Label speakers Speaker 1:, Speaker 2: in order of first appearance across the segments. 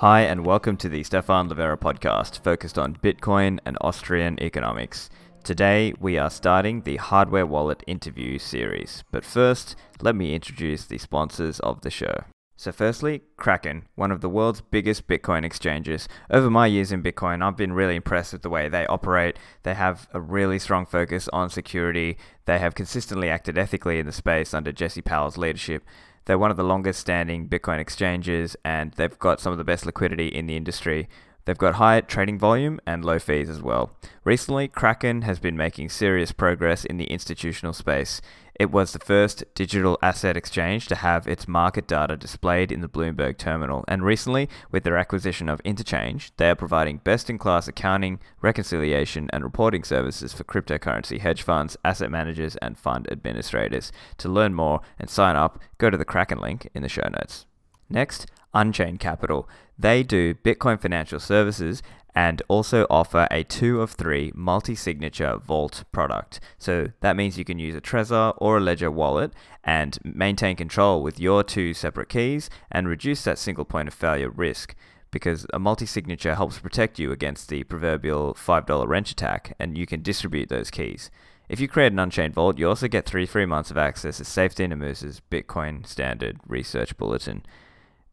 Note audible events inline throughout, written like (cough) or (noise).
Speaker 1: Hi, and welcome to the Stephan Livera podcast, focused on Bitcoin and Austrian economics. Today, we are starting the Hardware Wallet interview series. But first, let me introduce the sponsors of the show. So, firstly, Kraken, one of the world's biggest Bitcoin exchanges. Over my years in Bitcoin, I've been really impressed with the way they operate. They have a really strong focus on security. They have consistently acted ethically in the space under Jesse Powell's leadership. They're one of the longest standing Bitcoin exchanges and they've got some of the best liquidity in the industry. They've got high trading volume and low fees as well. Recently, Kraken has been making serious progress in the institutional space. It was the first digital asset exchange to have its market data displayed in the Bloomberg terminal, and recently, with their acquisition of Interchange, they are providing best in class accounting, reconciliation, and reporting services for cryptocurrency hedge funds, asset managers, and fund administrators. To learn more and sign up, go to the Kraken link in the show notes. Next, Unchained Capital. They do Bitcoin financial services and also offer a two of three multi signature vault product. So that means you can use a Trezor or a Ledger wallet and maintain control with your two separate keys and reduce that single point of failure risk. Because a multi signature helps protect you against the proverbial $5 wrench attack, and you can distribute those keys. If you create an Unchained Vault, you also get three free months of access to Saifedean Ammous's Bitcoin Standard Research Bulletin.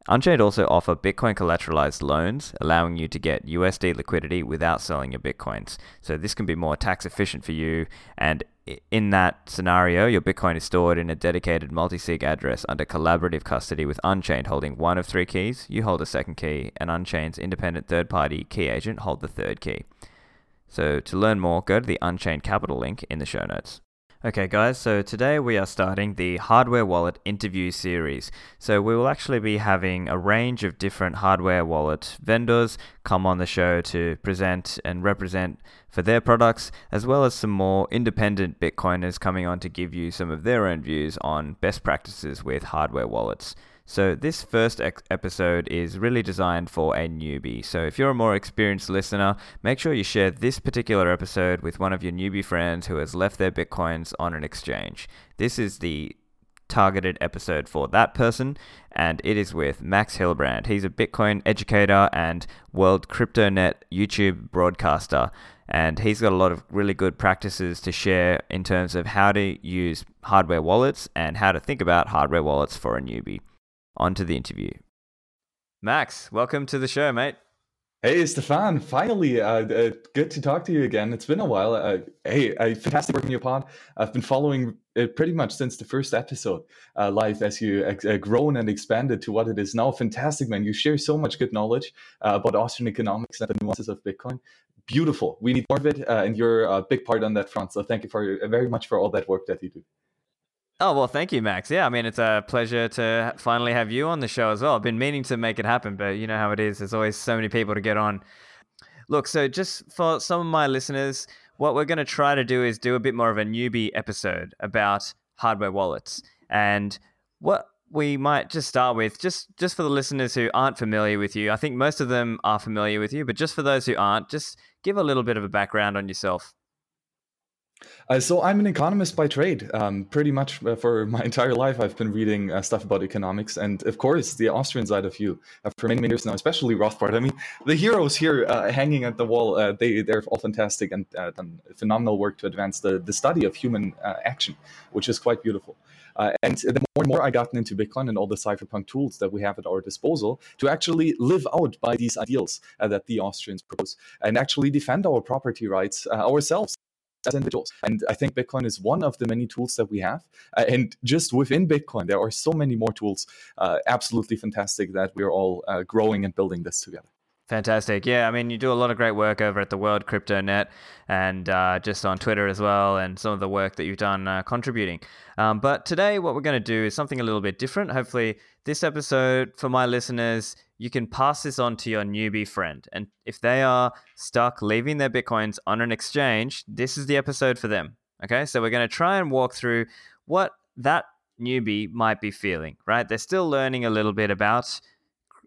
Speaker 1: Unchained also offer Bitcoin collateralized loans, allowing you to get USD liquidity without selling your Bitcoins. So this can be more tax efficient for you. And in that scenario, your Bitcoin is stored in a dedicated multi sig address under collaborative custody with Unchained holding one of three keys. You hold a second key, and Unchained's independent third party key agent hold the third key. So to learn more, go to the Unchained Capital link in the show notes. Okay, guys, so today we are starting the Hardware Wallet interview series. So, we will actually be having a range of different hardware wallet vendors come on the show to present and represent for their products, as well as some more independent Bitcoiners coming on to give you some of their own views on best practices with hardware wallets. So, this first ex- episode is really designed for a newbie. So, if you're a more experienced listener, make sure you share this particular episode with one of your newbie friends who has left their bitcoins on an exchange. This is the targeted episode for that person, and it is with Max Hillebrand. He's a Bitcoin educator and World CryptoNet YouTube broadcaster, and he's got a lot of really good practices to share in terms of how to use hardware wallets and how to think about hardware wallets for a newbie on to the interview. Max, welcome to the show, mate.
Speaker 2: Hey, Stephan. Finally, uh, uh, good to talk to you again. It's been a while. Uh, hey, uh, fantastic working your pod. I've been following it pretty much since the first episode uh, live as you ex- uh, grown and expanded to what it is now. Fantastic, man. You share so much good knowledge about Austrian economics and the nuances of Bitcoin. Beautiful. We need more of it, and you're a big part on that front. So thank you for very much for all that work that you do.
Speaker 1: Oh, well, thank you, Max. Yeah, I mean, it's a pleasure to finally have you on the show as well. I've been meaning to make it happen, but you know how it is. There's always so many people to get on. Look, so just for some of my listeners, what we're going to try to do is do a bit more of a newbie episode about hardware wallets. And what we might just start with, just just for the listeners who aren't familiar with you, I think most of them are familiar with you, but just for those who aren't, just give a little bit of a background on yourself.
Speaker 2: Uh, so I'm an economist by trade. Um, pretty much uh, for my entire life, I've been reading uh, stuff about economics, and of course, the Austrian side of you uh, for many, many years now, especially Rothbard. I mean, the heroes here uh, hanging at the wall, uh, they they're all fantastic and done phenomenal work to advance the the study of human action, which is quite beautiful. and the more and more I gotten into Bitcoin and all the cypherpunk tools that we have at our disposal to actually live out by these ideals that the Austrians propose and actually defend our property rights ourselves as individuals. And I think Bitcoin is one of the many tools that we have. Uh, and just within Bitcoin, there are so many more tools. Uh, absolutely fantastic that we're all uh, growing and building this together.
Speaker 1: Fantastic. Yeah, I mean, you do a lot of great work over at the World Crypto Net and uh, just on Twitter as well, and some of the work that you've done uh, contributing. Um, but today, what we're going to do is something a little bit different. Hopefully, this episode for my listeners, you can pass this on to your newbie friend. And if they are stuck leaving their Bitcoins on an exchange, this is the episode for them. Okay, so we're going to try and walk through what that newbie might be feeling, right? They're still learning a little bit about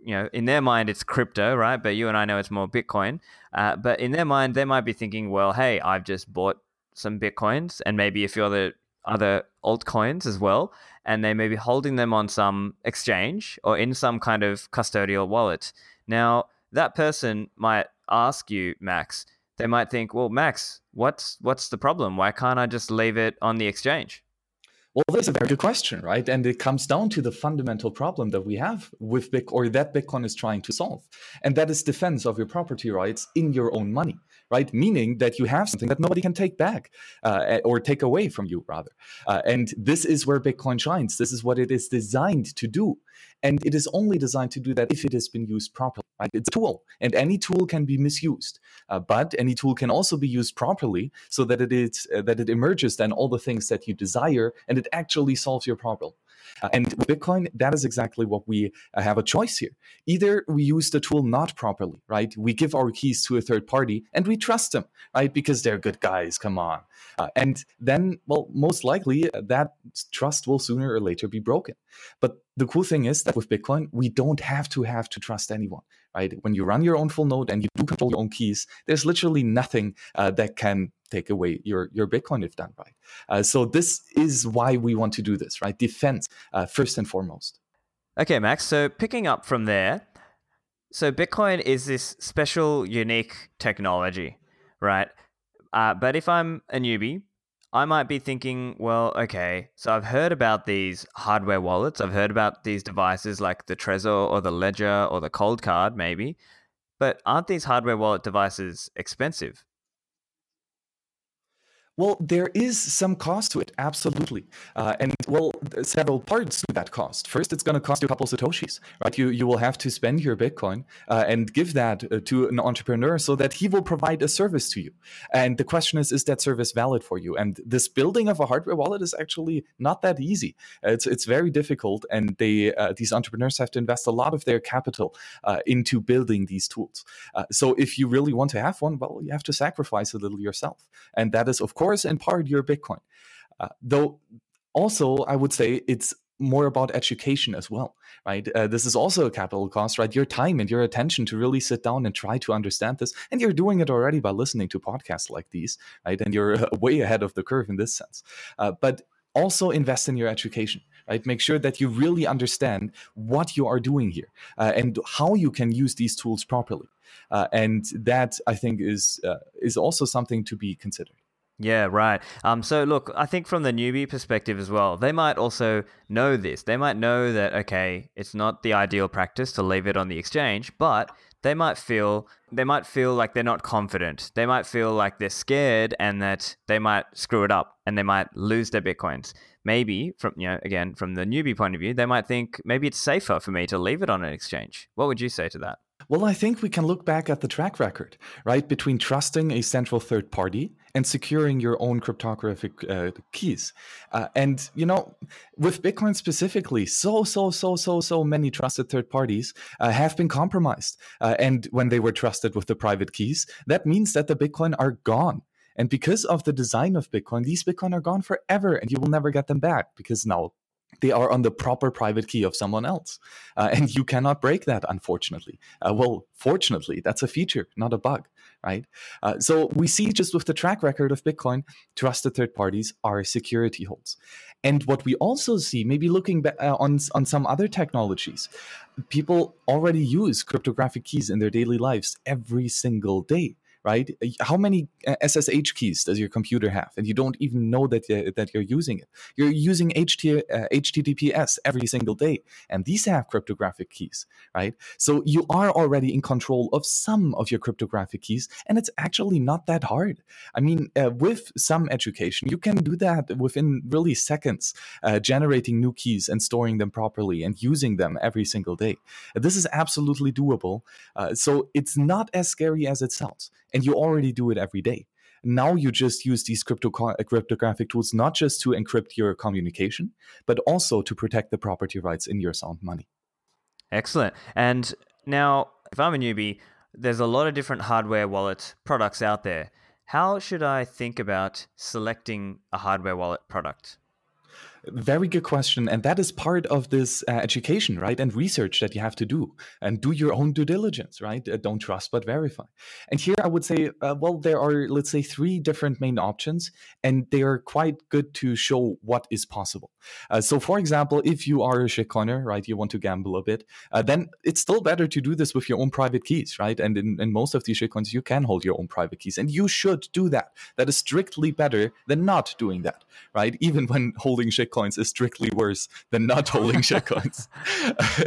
Speaker 1: you know, in their mind, it's crypto, right? But you and I know it's more Bitcoin. Uh, but in their mind, they might be thinking, well, hey, I've just bought some Bitcoins and maybe a few other other altcoins as well, and they may be holding them on some exchange or in some kind of custodial wallet. Now, that person might ask you, Max, they might think, well, Max, what's what's the problem? Why can't I just leave it on the exchange?
Speaker 2: Well, that's a very good question, right? And it comes down to the fundamental problem that we have with Bitcoin, or that Bitcoin is trying to solve, and that is defense of your property rights in your own money, right? Meaning that you have something that nobody can take back uh, or take away from you, rather. Uh, and this is where Bitcoin shines. This is what it is designed to do, and it is only designed to do that if it has been used properly. Right? It's a tool, and any tool can be misused, uh, but any tool can also be used properly so that it is uh, that it emerges then all the things that you desire, and it actually solves your problem. Uh, and Bitcoin, that is exactly what we uh, have a choice here. Either we use the tool not properly, right? We give our keys to a third party and we trust them, right? Because they're good guys, come on. Uh, and then, well, most likely uh, that trust will sooner or later be broken. But the cool thing is that with Bitcoin, we don't have to have to trust anyone, right? When you run your own full node and you do control your own keys, there's literally nothing uh, that can take away your your Bitcoin if done right. Uh, so this is why we want to do this, right? Defense uh, first and foremost.
Speaker 1: Okay, Max. So picking up from there, so Bitcoin is this special, unique technology, right? Uh, but if I'm a newbie, I might be thinking, well, okay, so I've heard about these hardware wallets. I've heard about these devices like the Trezor or the Ledger or the Cold Card, maybe. But aren't these hardware wallet devices expensive?
Speaker 2: Well, there is some cost to it, absolutely, uh, and well, several parts to that cost. First, it's going to cost you a couple satoshis, right? You you will have to spend your Bitcoin uh, and give that uh, to an entrepreneur so that he will provide a service to you. And the question is, is that service valid for you? And this building of a hardware wallet is actually not that easy. It's it's very difficult, and they uh, these entrepreneurs have to invest a lot of their capital uh, into building these tools. Uh, so if you really want to have one, well, you have to sacrifice a little yourself, and that is of course and part your Bitcoin. Uh, though, also, I would say it's more about education as well, right? Uh, this is also a capital cost, right? Your time and your attention to really sit down and try to understand this. And you're doing it already by listening to podcasts like these, right? And you're (laughs) uh, way ahead of the curve in this sense. Uh, but also invest in your education right make sure that you really understand what you are doing here uh, and how you can use these tools properly uh, and that i think is uh, is also something to be considered
Speaker 1: yeah, right. Um, so look, I think from the newbie perspective as well, they might also know this. They might know that okay, it's not the ideal practice to leave it on the exchange, but they might feel they might feel like they're not confident. They might feel like they're scared and that they might screw it up and they might lose their bitcoins. Maybe from you know again from the newbie point of view, they might think maybe it's safer for me to leave it on an exchange. What would you say to that?
Speaker 2: Well, I think we can look back at the track record, right, between trusting a central third party and securing your own cryptographic uh, keys. Uh, and, you know, with Bitcoin specifically, so, so, so, so, so many trusted third parties uh, have been compromised. Uh, and when they were trusted with the private keys, that means that the Bitcoin are gone. And because of the design of Bitcoin, these Bitcoin are gone forever and you will never get them back because now they are on the proper private key of someone else. Uh, and you cannot break that, unfortunately. Uh, well, fortunately, that's a feature, not a bug, right? Uh, so we see just with the track record of Bitcoin, trusted third parties are security holds. And what we also see, maybe looking uh, on, on some other technologies, people already use cryptographic keys in their daily lives every single day right? How many SSH uh, keys does your computer have? And you don't even know that, uh, that you're using it. You're using HT, uh, HTTPS every single day, and these have cryptographic keys, right? So you are already in control of some of your cryptographic keys, and it's actually not that hard. I mean, uh, with some education, you can do that within really seconds, uh, generating new keys and storing them properly and using them every single day. This is absolutely doable. Uh, so it's not as scary as it sounds and you already do it every day. Now you just use these crypto cryptographic tools not just to encrypt your communication, but also to protect the property rights in your sound money.
Speaker 1: Excellent. And now, if I'm a newbie, there's a lot of different hardware wallet products out there. How should I think about selecting a hardware wallet product?
Speaker 2: Very good question. And that is part of this uh, education, right? And research that you have to do and do your own due diligence, right? Uh, don't trust, but verify. And here I would say, uh, well, there are, let's say, three different main options, and they are quite good to show what is possible. Uh, so, for example, if you are a shitcoiner, right, you want to gamble a bit, uh, then it's still better to do this with your own private keys, right? And in, in most of these shitcoins, you can hold your own private keys, and you should do that. That is strictly better than not doing that, right? Even when holding shitcoins is strictly worse than not (laughs) holding shitcoins.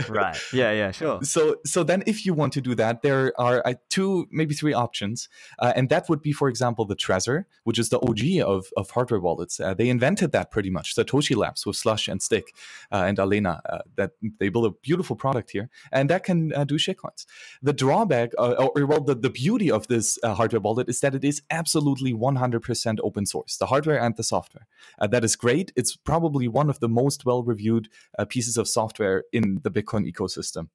Speaker 1: right. Yeah. Yeah. Sure.
Speaker 2: So, so then if you want to do that, there are uh, two, maybe three options, uh, and that would be, for example, the Trezor, which is the OG of, of hardware wallets. Uh, they invented that pretty much. Satoshi Labs with Slush and Stick uh, and Alena. Uh, that they build a beautiful product here, and that can uh, do shitcoins. The drawback, or, or, well, the, the beauty of this hardware wallet is that it is absolutely 100% open source, the hardware and the software. that is great. It's probably one of the most well reviewed pieces of software in the Bitcoin ecosystem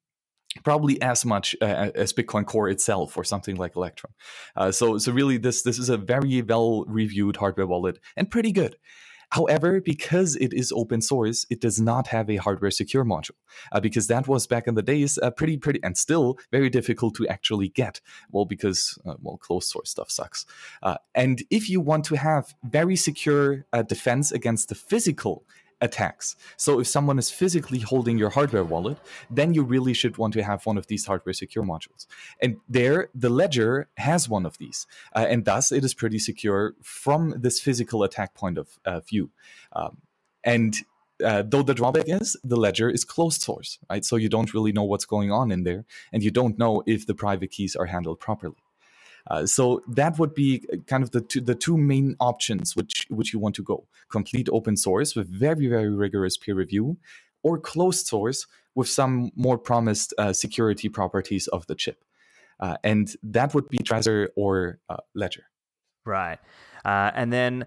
Speaker 2: probably as much uh, as Bitcoin Core itself or something like Electrum. Uh, so, so really, this this is a very well reviewed hardware wallet and pretty good. However, because it is open source, it does not have a hardware secure module uh, because that was back in the days uh, pretty, pretty, and still very difficult to actually get. Well, because uh, well, closed source stuff sucks. Uh, and if you want to have very secure uh, defense against the physical attacks. So if someone is physically holding your hardware wallet, then you really should want to have one of these hardware secure modules. And there, the ledger has one of these, uh, and thus it is pretty secure from this physical attack point of uh, view. Um, and uh, though the drawback is the ledger is closed source, right? So you don't really know what's going on in there, and you don't know if the private keys are handled properly. Uh, so that would be kind of the two, the two main options which which you want to go: complete open source with very very rigorous peer review, or closed source with some more promised uh, security properties of the chip. Uh, and that would be Trezor or uh, Ledger.
Speaker 1: Right, uh, and then.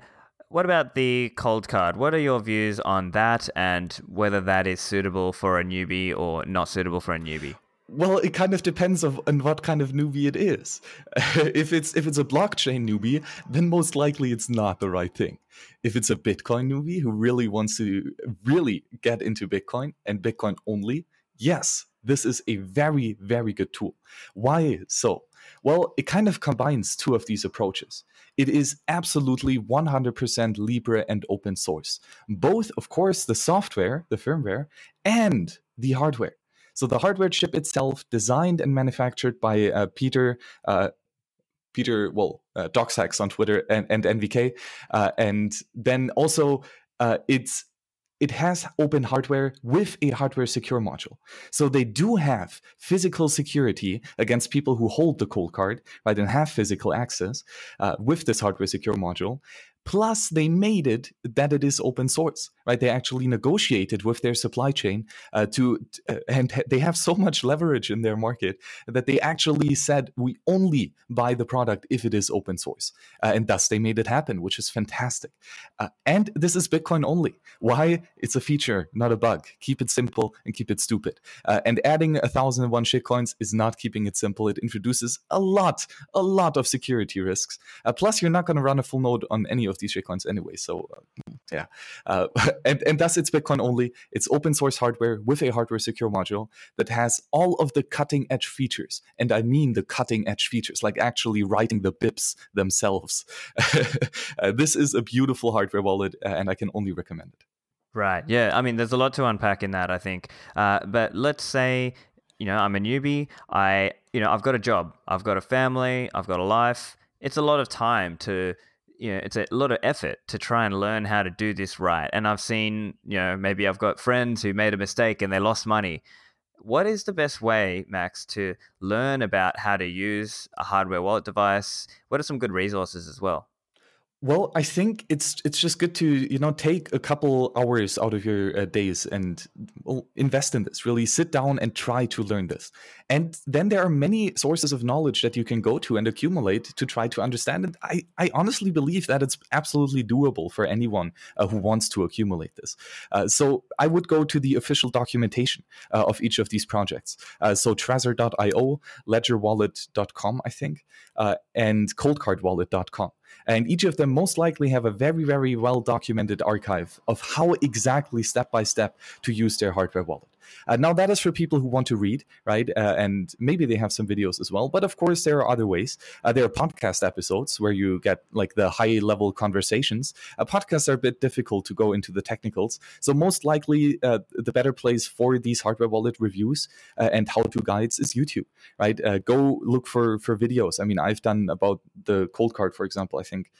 Speaker 1: What about the cold card? What are your views on that and whether that is suitable for a newbie or not suitable for a newbie?
Speaker 2: Well, it kind of depends of, on what kind of newbie it is. (laughs) if it's if it's a blockchain newbie, then most likely it's not the right thing. If it's a Bitcoin newbie who really wants to really get into Bitcoin and Bitcoin only, yes, this is a very very good tool. Why so? Well, it kind of combines two of these approaches. It is absolutely 100% Libre and open source. Both, of course, the software, the firmware, and the hardware. So the hardware chip itself, designed and manufactured by uh, Peter. Uh, Peter, well, uh, DocHex on Twitter and, and NVK, uh, and then also uh, it's it has open hardware with a hardware secure module. So they do have physical security against people who hold the cold card, right, and have physical access uh, with this hardware secure module. Plus, they made it that it is open source, right? They actually negotiated with their supply chain uh, to, uh, and (laughs) they have so much leverage in their market that they actually said we only buy the product if it is open source, uh, and thus they made it happen, which is fantastic. Uh, and this is Bitcoin only. Why? It's a feature, not a bug. Keep it simple and keep it stupid. Uh, and adding a thousand and one shitcoins is not keeping it simple. It introduces a lot, a lot of security risks. Uh, plus, you're not going to run a full node on any of these shitcoins anyway. So uh, yeah, uh, (laughs) and and thus it's Bitcoin only. It's open source hardware with a hardware secure module that has all of the cutting edge features, and I mean the cutting edge features, like actually writing the BIPs themselves. (laughs) uh, this is a beautiful hardware wallet, uh, and I can only recommend it.
Speaker 1: Right. Yeah. I mean, there's a lot to unpack in that. I think. Uh, but let's say you know I'm a newbie. I you know I've got a job. I've got a family. I've got a life. It's a lot of time to you know, it's a lot of effort to try and learn how to do this right. And I've seen, you know, maybe I've got friends who made a mistake and they lost money. What is the best way, Max, to learn about how to use a hardware wallet device? What are some good resources as well?
Speaker 2: Well, I think it's it's just good to you know take a couple hours out of your uh, days and well, invest in this. Really sit down and try to learn this. And then there are many sources of knowledge that you can go to and accumulate to try to understand it. I I honestly believe that it's absolutely doable for anyone uh, who wants to accumulate this. Uh, so I would go to the official documentation uh, of each of these projects. Uh, so Trezor.io, LedgerWallet.com, I think, uh, and ColdCardWallet.com. And each of them most likely have a very, very well documented archive of how exactly step by step to use their hardware wallet. Uh, now, that is for people who want to read, right? Uh, and maybe they have some videos as well. But of course, there are other ways. Uh, there are podcast episodes where you get like the high level conversations. Uh, podcasts are a bit difficult to go into the technicals. So, most likely, uh, the better place for these hardware wallet reviews uh, and how to guides is YouTube, right? go look for, for videos. I mean, I've done about the cold card, for example, I think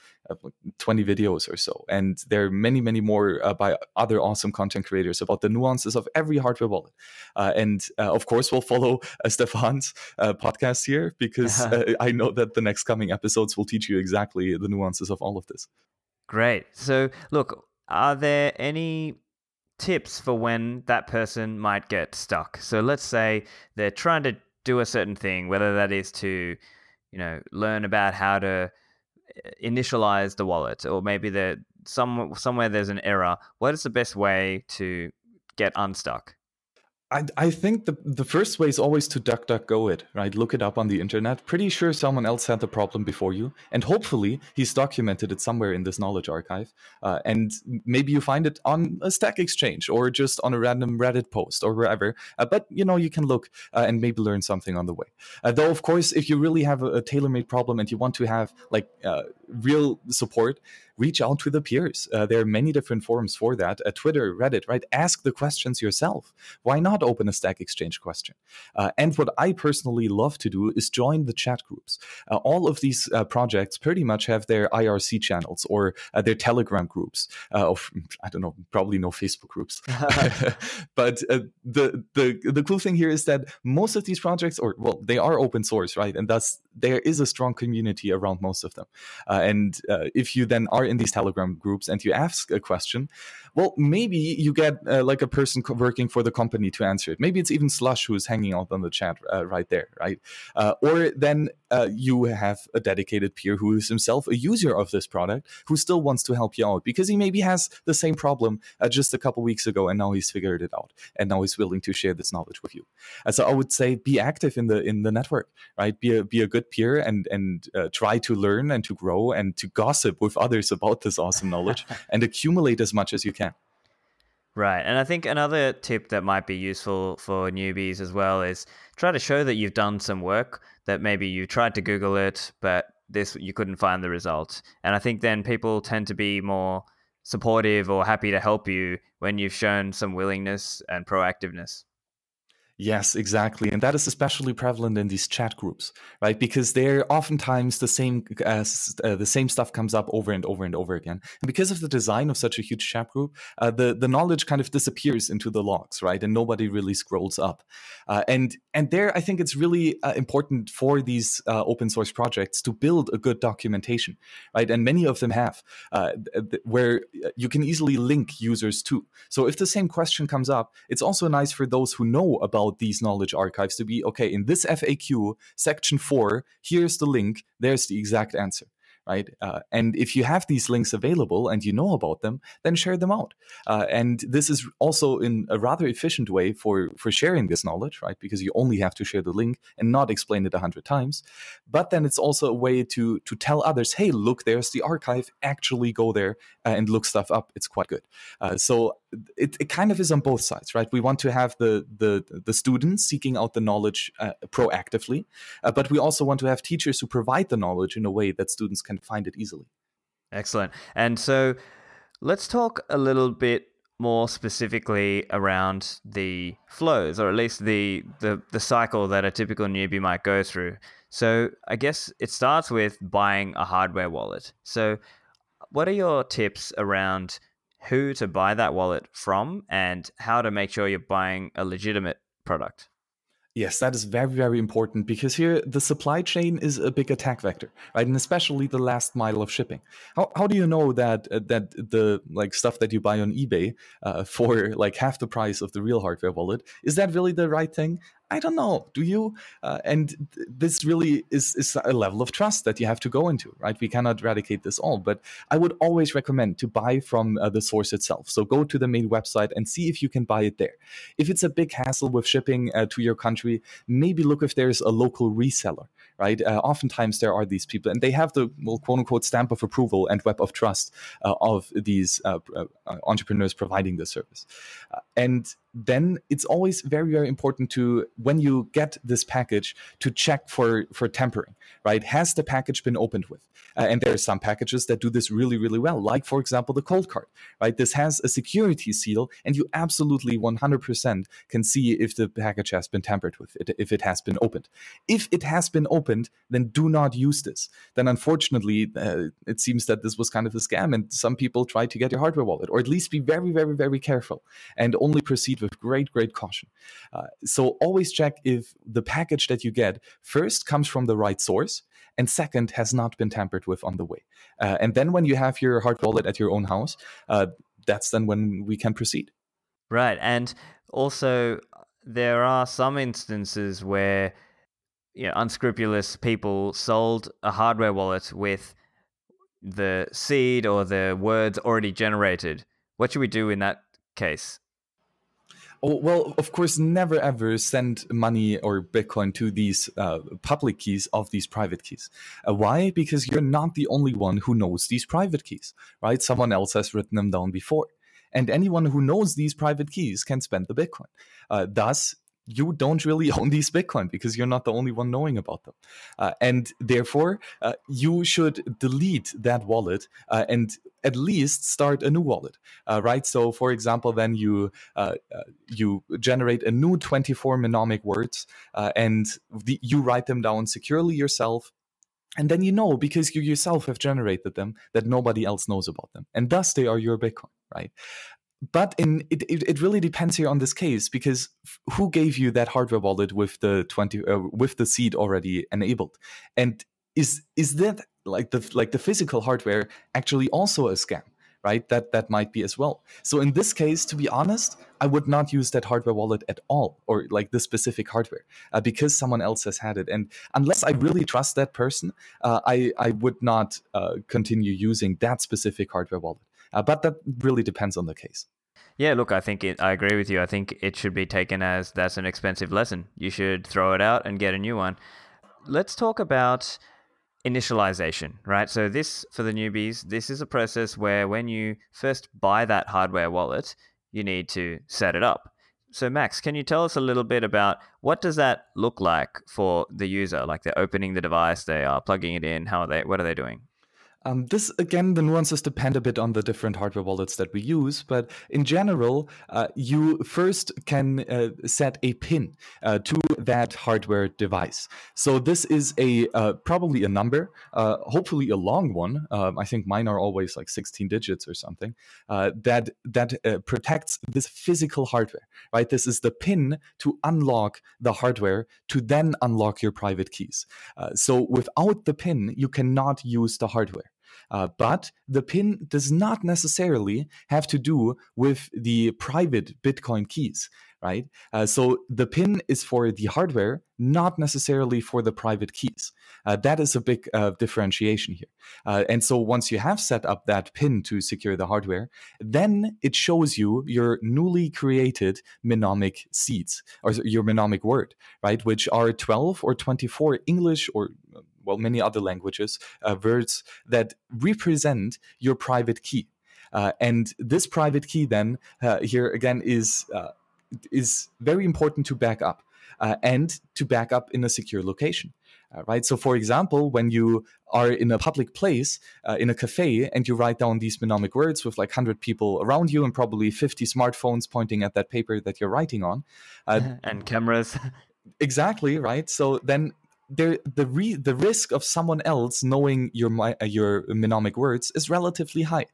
Speaker 2: 20 videos or so. And there are many, many more by other awesome content creators about the nuances of every hardware wallet wallet. Uh, and uh, of course, we'll follow uh, Stephan's uh, podcast here because (laughs) uh, I know that the next coming episodes will teach you exactly the nuances of all of this.
Speaker 1: Great. So, look, are there any tips for when that person might get stuck? So, let's say they're trying to do a certain thing, whether that is to, you know, learn about how to uh, initialize the wallet, or maybe there some somewhere there's an error. What is the best way to get unstuck?
Speaker 2: I, I think the, the first way is always to duck duck go it right? Look it up on the internet. Pretty sure someone else had the problem before you and hopefully he's documented it somewhere in this knowledge archive uh, and maybe you find it on a stack exchange or just on a random reddit post or wherever. Uh, but you know you can look uh, and maybe learn something on the way. Uh, though of course if you really have a, a tailor-made problem and you want to have like uh, real support reach out to the peers. Uh, there are many different forums for that. Uh, Twitter, Reddit, right? Ask the questions yourself. Why not open a Stack Exchange question? Uh, and what I personally love to do is join the chat groups. Uh, all of these uh, projects pretty much have their IRC channels or uh, their Telegram groups. of I don't know, probably no Facebook groups. (laughs) (laughs) but the the the cool thing here is that most of these projects, or well, they are open source, right? And thus there is a strong community around most of them. and if you then are in these Telegram groups and you ask a question, well, maybe you get uh, like a person co- working for the company to answer it. Maybe it's even Slush who's hanging out on the chat uh, right there, right? Uh, or then uh, you have a dedicated peer who is himself a user of this product who still wants to help you out because he maybe has the same problem uh, just a couple weeks ago and now he's figured it out and now he's willing to share this knowledge with you. Uh, so I would say be active in the in the network, right? Be a be a good peer and and try to learn and to grow and to gossip with others about this awesome knowledge (laughs) and accumulate as much as you can.
Speaker 1: Right. And I think another tip that might be useful for newbies as well is try to show that you've done some work, that maybe you tried to Google it, but this you couldn't find the results. And I think then people tend to be more supportive or happy to help you when you've shown some willingness and proactiveness.
Speaker 2: Yes, exactly. And that is especially prevalent in these chat groups, right? Because they're oftentimes the same uh, uh, the same stuff comes up over and over and over again. And because of the design of such a huge chat group, uh, the the knowledge kind of disappears into the logs, right? And nobody really scrolls up. Uh, and and there, I think it's really uh, important for these uh, open source projects to build a good documentation, right? And many of them have, where you can easily link users to. So if the same question comes up, it's also nice for those who know about about these knowledge archives to be. Okay in this FAQ section 4 here's the link there's the exact answer right? Uh, and if you have these links available and you know about them, then share them out. Uh, and this is also in a rather efficient way for for sharing this knowledge, right? Because you only have to share the link and not explain it a hundred times. But then it's also a way to to tell others, hey, look, there's the archive. Actually, go there and look stuff up. It's quite good. Uh, so it, it kind of is on both sides, right? We want to have the the the students seeking out the knowledge uh, proactively, uh, but we also want to have teachers who provide the knowledge in a way that students can find it easily.
Speaker 1: Excellent. And so let's talk a little bit more specifically around the flows or at least the, the the cycle that a typical newbie might go through. So I guess it starts with buying a hardware wallet. So what are your tips around who to buy that wallet from and how to make sure you're buying a legitimate product?
Speaker 2: Yes, that is very, very important because here the supply chain is a big attack vector, right? And especially the last mile of shipping. How, how do you know that uh, that the like stuff that you buy on eBay uh, for like half the price of the real hardware wallet is that really the right thing? I don't know. Do you? Uh, and th- this really is, is a level of trust that you have to go into, right? We cannot eradicate this all, but I would always recommend to buy from uh, the source itself. So go to the main website and see if you can buy it there. If it's a big hassle with shipping uh, to your country, maybe look if there's a local reseller, right? Uh, oftentimes there are these people, and they have the well, quote unquote stamp of approval and web of trust uh, of these uh, entrepreneurs providing the service, and then it's always very very important to when you get this package to check for for tampering right? Has the package been opened with? Uh, and there are some packages that do this really really well like for example the cold card right? This has a security seal and you absolutely 100% can see if the package has been tampered with it, if it has been opened. If it has been opened then do not use this. Then unfortunately uh, it seems that this was kind of a scam and some people try to get your hardware wallet or at least be very very very careful and only proceed proceed with great, great caution. Uh, so always check if the package that you get first comes from the right source and second has not been tampered with on the way. Uh, and then when you have your hard wallet at your own house, uh, that's then when we can proceed.
Speaker 1: Right. And also, there are some instances where you know, unscrupulous people sold a hardware wallet with the seed or the words already generated. What should we do in that case?
Speaker 2: Oh, well, of course, never ever send money or Bitcoin to these uh, public keys of these private keys. Uh, why? Because you're not the only one who knows these private keys, right? Someone else has written them down before. And anyone who knows these private keys can spend the Bitcoin. Uh, thus, you don't really (laughs) own these Bitcoin because you're not the only one knowing about them. Uh, and therefore, uh, you should delete that wallet uh, and at least start a new wallet, uh, right? So, for example, then you uh, uh, you generate a new 24 mnemonic words and the, you write them down securely yourself and then you know because you yourself have generated them that nobody else knows about them and thus they are your bitcoin right but in it, it, really depends here on this case because who gave you that hardware wallet with the 20 uh, with the seed already enabled? And is is that like the like the physical hardware actually also a scam right? That that might be as well. So in this case to be honest i would not use that hardware wallet at all or like this specific hardware uh, because someone else has had it. And unless i really trust that person uh, i i would not uh, continue using that specific hardware wallet uh, but that really depends on the case.
Speaker 1: Yeah, look, I think it, I agree with you. I think it should be taken as that's an expensive lesson. You should throw it out and get a new one. Let's talk about initialization, right? So this for the newbies, this is a process where when you first buy that hardware wallet, you need to set it up. So Max, can you tell us a little bit about what does that look like for the user? Like they're opening the device, they are plugging it in, how are they what are they doing?
Speaker 2: Um, this again, the nuances depend a bit on the different hardware wallets that we use, but in general, uh, you first can uh, set a pin uh, to that hardware device. So this is a uh, probably a number, uh, hopefully a long one. Um, I think mine are always like 16 digits or something. Uh, that that protects this physical hardware, right? This is the pin to unlock the hardware to then unlock your private keys. so without the pin, you cannot use the hardware. Uh, but the pin does not necessarily have to do with the private Bitcoin keys, right? Uh, so the pin is for the hardware, not necessarily for the private keys. Uh, that is a big uh, differentiation here. Uh, and so once you have set up that pin to secure the hardware, then it shows you your newly created mnemonic seeds or your mnemonic word, right? Which are 12 or 24 English or well, many other languages, uh, words that represent your private key. Uh, and this private key then uh, here again is uh, is very important to back up uh, and to back up in a secure location. Uh, right. So, for example, when you are in a public place, uh, in a cafe, and you write down these mnemonic words with like 100 people around you and probably 50 smartphones pointing at that paper that you're writing on,
Speaker 1: uh, (laughs) and cameras. (laughs)
Speaker 2: exactly. Right. So, then there the re, the risk of someone else knowing your uh, your mnemonic words is relatively high.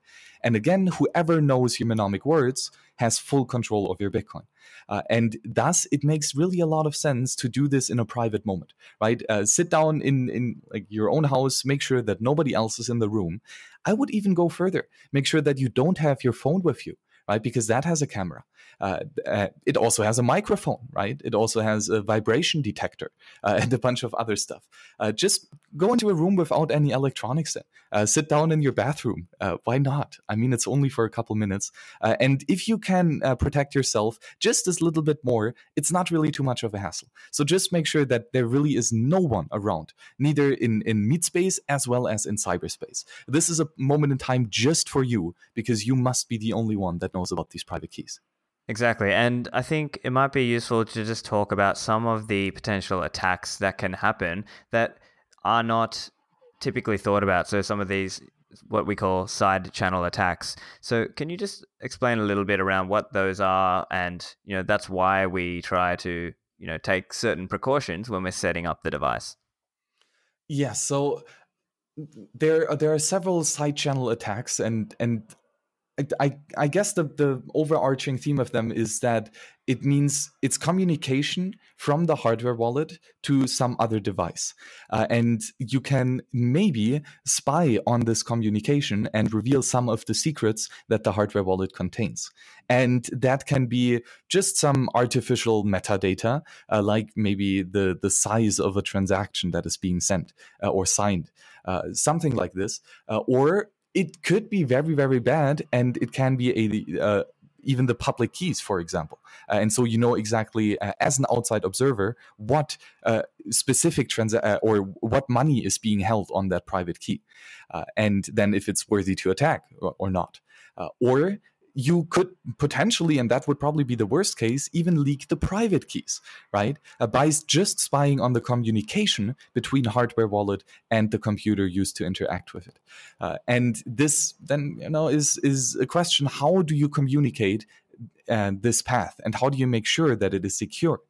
Speaker 2: And again, whoever knows your mnemonic words has full control of your Bitcoin. Uh, and thus, it makes really a lot of sense to do this in a private moment, right? Uh, sit down in in like your own house, make sure that nobody else is in the room. I would even go further: make sure that you don't have your phone with you, right? Because that has a camera. Uh, uh, it also has a microphone, right? It also has a vibration detector uh, (laughs) and a bunch of other stuff. Uh, just go into a room without any electronics in. Uh, sit down in your bathroom. Uh, why not? I mean, it's only for a couple minutes. and if you can protect yourself just a little bit more, it's not really too much of a hassle. So just make sure that there really is no one around, neither in, in meat space as well as in cyberspace. This is a moment in time just for you because you must be the only one that knows about these private keys.
Speaker 1: Exactly. And I think it might be useful to just talk about some of the potential attacks that can happen that are not typically thought about. So, some of these, what we call side channel attacks. So, can you just explain a little bit around what those are? And, you know, that's why we try to, you know, take certain precautions when we're setting up the device.
Speaker 2: Yes. Yeah, so, there, there are several side channel attacks, and and I, I guess the, the overarching theme of them is that it means it's communication from the hardware wallet to some other device. Uh, and you can maybe spy on this communication and reveal some of the secrets that the hardware wallet contains. And that can be just some artificial metadata, uh, like maybe the, the size of a transaction that is being sent uh, or signed, uh, something like this. Uh, or it could be very very bad and it can be a uh, even the public keys for example. Uh, and so you know exactly uh, as an outside observer what uh, specific trans uh, or what money is being held on that private key uh, and then if it's worthy to attack or, or not. Or you could potentially, and that would probably be the worst case, even leak the private keys, right? Uh, by just spying on the communication between hardware wallet and the computer used to interact with it. Uh, and this then, you know, is is a question: How do you communicate uh, this path, and how do you make sure that it is secure?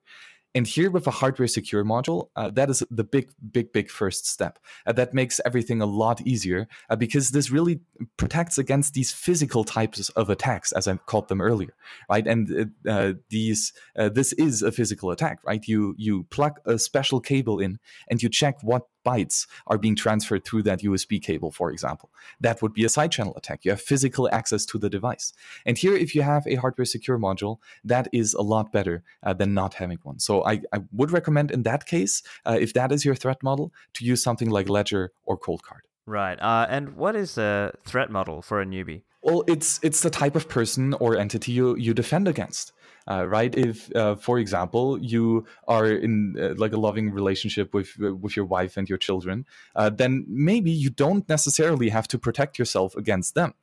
Speaker 2: And here with a hardware secure module, uh, that is the big, big, big first step. Uh, that makes everything a lot easier uh, because this really protects against these physical types of attacks, as I called them earlier, right? And uh, uh, these, uh, this is a physical attack, right? You you plug a special cable in and you check what bytes are being transferred through that USB cable, for example. That would be a side channel attack. You have physical access to the device. And here, if you have a hardware secure module, that is a lot better uh, than not having one. So I, I, would recommend in that case, uh, if that is your threat model, to use something like Ledger or Cold Card.
Speaker 1: Right. Uh, and what is a threat model for a newbie?
Speaker 2: Well, it's it's the type of person or entity you, you defend against uh, right? If, uh, for example, you are in uh, like a loving relationship with with your wife and your children, uh, then maybe you don't necessarily have to protect yourself against them.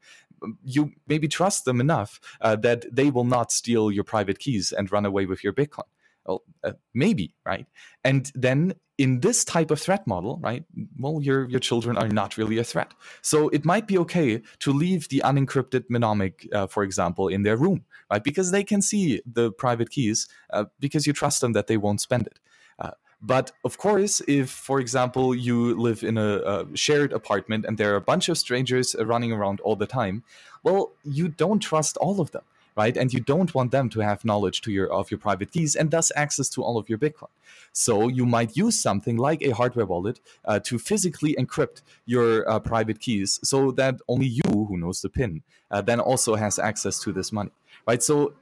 Speaker 2: You maybe trust them enough uh, that they will not steal your private keys and run away with your Bitcoin. Well, uh, maybe, right? And then in this type of threat model, right? Well, your your children are not really a threat, so it might be okay to leave the unencrypted mnemonic, uh, for example, in their room, right? Because they can see the private keys uh, because you trust them that they won't spend it. Uh, but of course, if, for example, you live in a, a, shared apartment and there are a bunch of strangers running around all the time, well, you don't trust all of them right? And you don't want them to have knowledge to your of your private keys and thus access to all of your Bitcoin. So you might use something like a hardware wallet uh, to physically encrypt your uh, private keys, so that only you, who knows the PIN, uh, then also has access to this money, right? So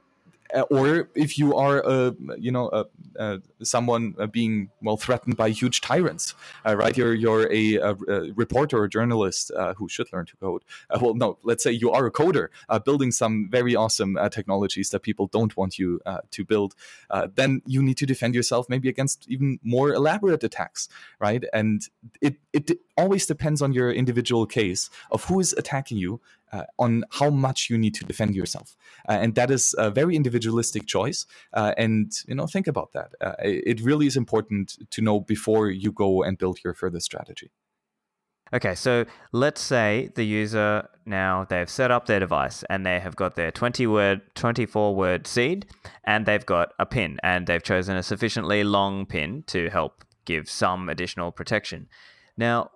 Speaker 2: or if you are a you know a, a, someone uh, being well threatened by huge tyrants uh, right? You're you're a, a, a reporter or journalist uh, who should learn to code. Uh, well no let's say you are a coder uh, building some very awesome technologies that people don't want you to build then you need to defend yourself maybe against even more elaborate attacks right? And it it always depends on your individual case of who is attacking you uh, on how much you need to defend yourself. Uh, and that is a very individualistic choice. Uh, and, you know, think about that. Uh, it really is important to know before you go and build your further strategy.
Speaker 1: Okay, so let's say the user now they've set up their device and they have got their 20 word 24 word seed and they've got a pin and they've chosen a sufficiently long pin to help give some additional protection. Now,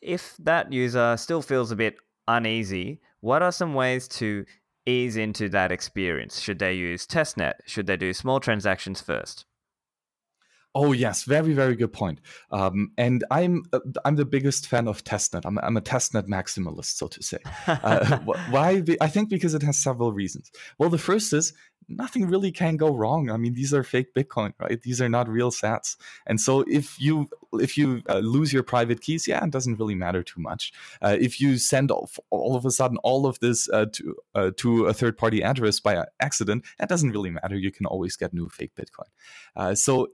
Speaker 1: if that user still feels a bit uneasy, what are some ways to ease into that experience? Should they use testnet? Should they do small transactions first?
Speaker 2: Oh yes, very very good point. Um, and I'm uh, I'm the biggest fan of testnet. I'm I'm a testnet maximalist, so to say. Uh, (laughs) why? I think because it has several reasons. Well, the first is nothing really can go wrong. I mean, these are fake Bitcoin, right? These are not real sats. And so if you if you uh, lose your private keys, yeah, it doesn't really matter too much. Uh, if you send all, all, of a sudden all of this uh, to uh, to a third party address by accident, that doesn't really matter. You can always get new fake Bitcoin. Uh, so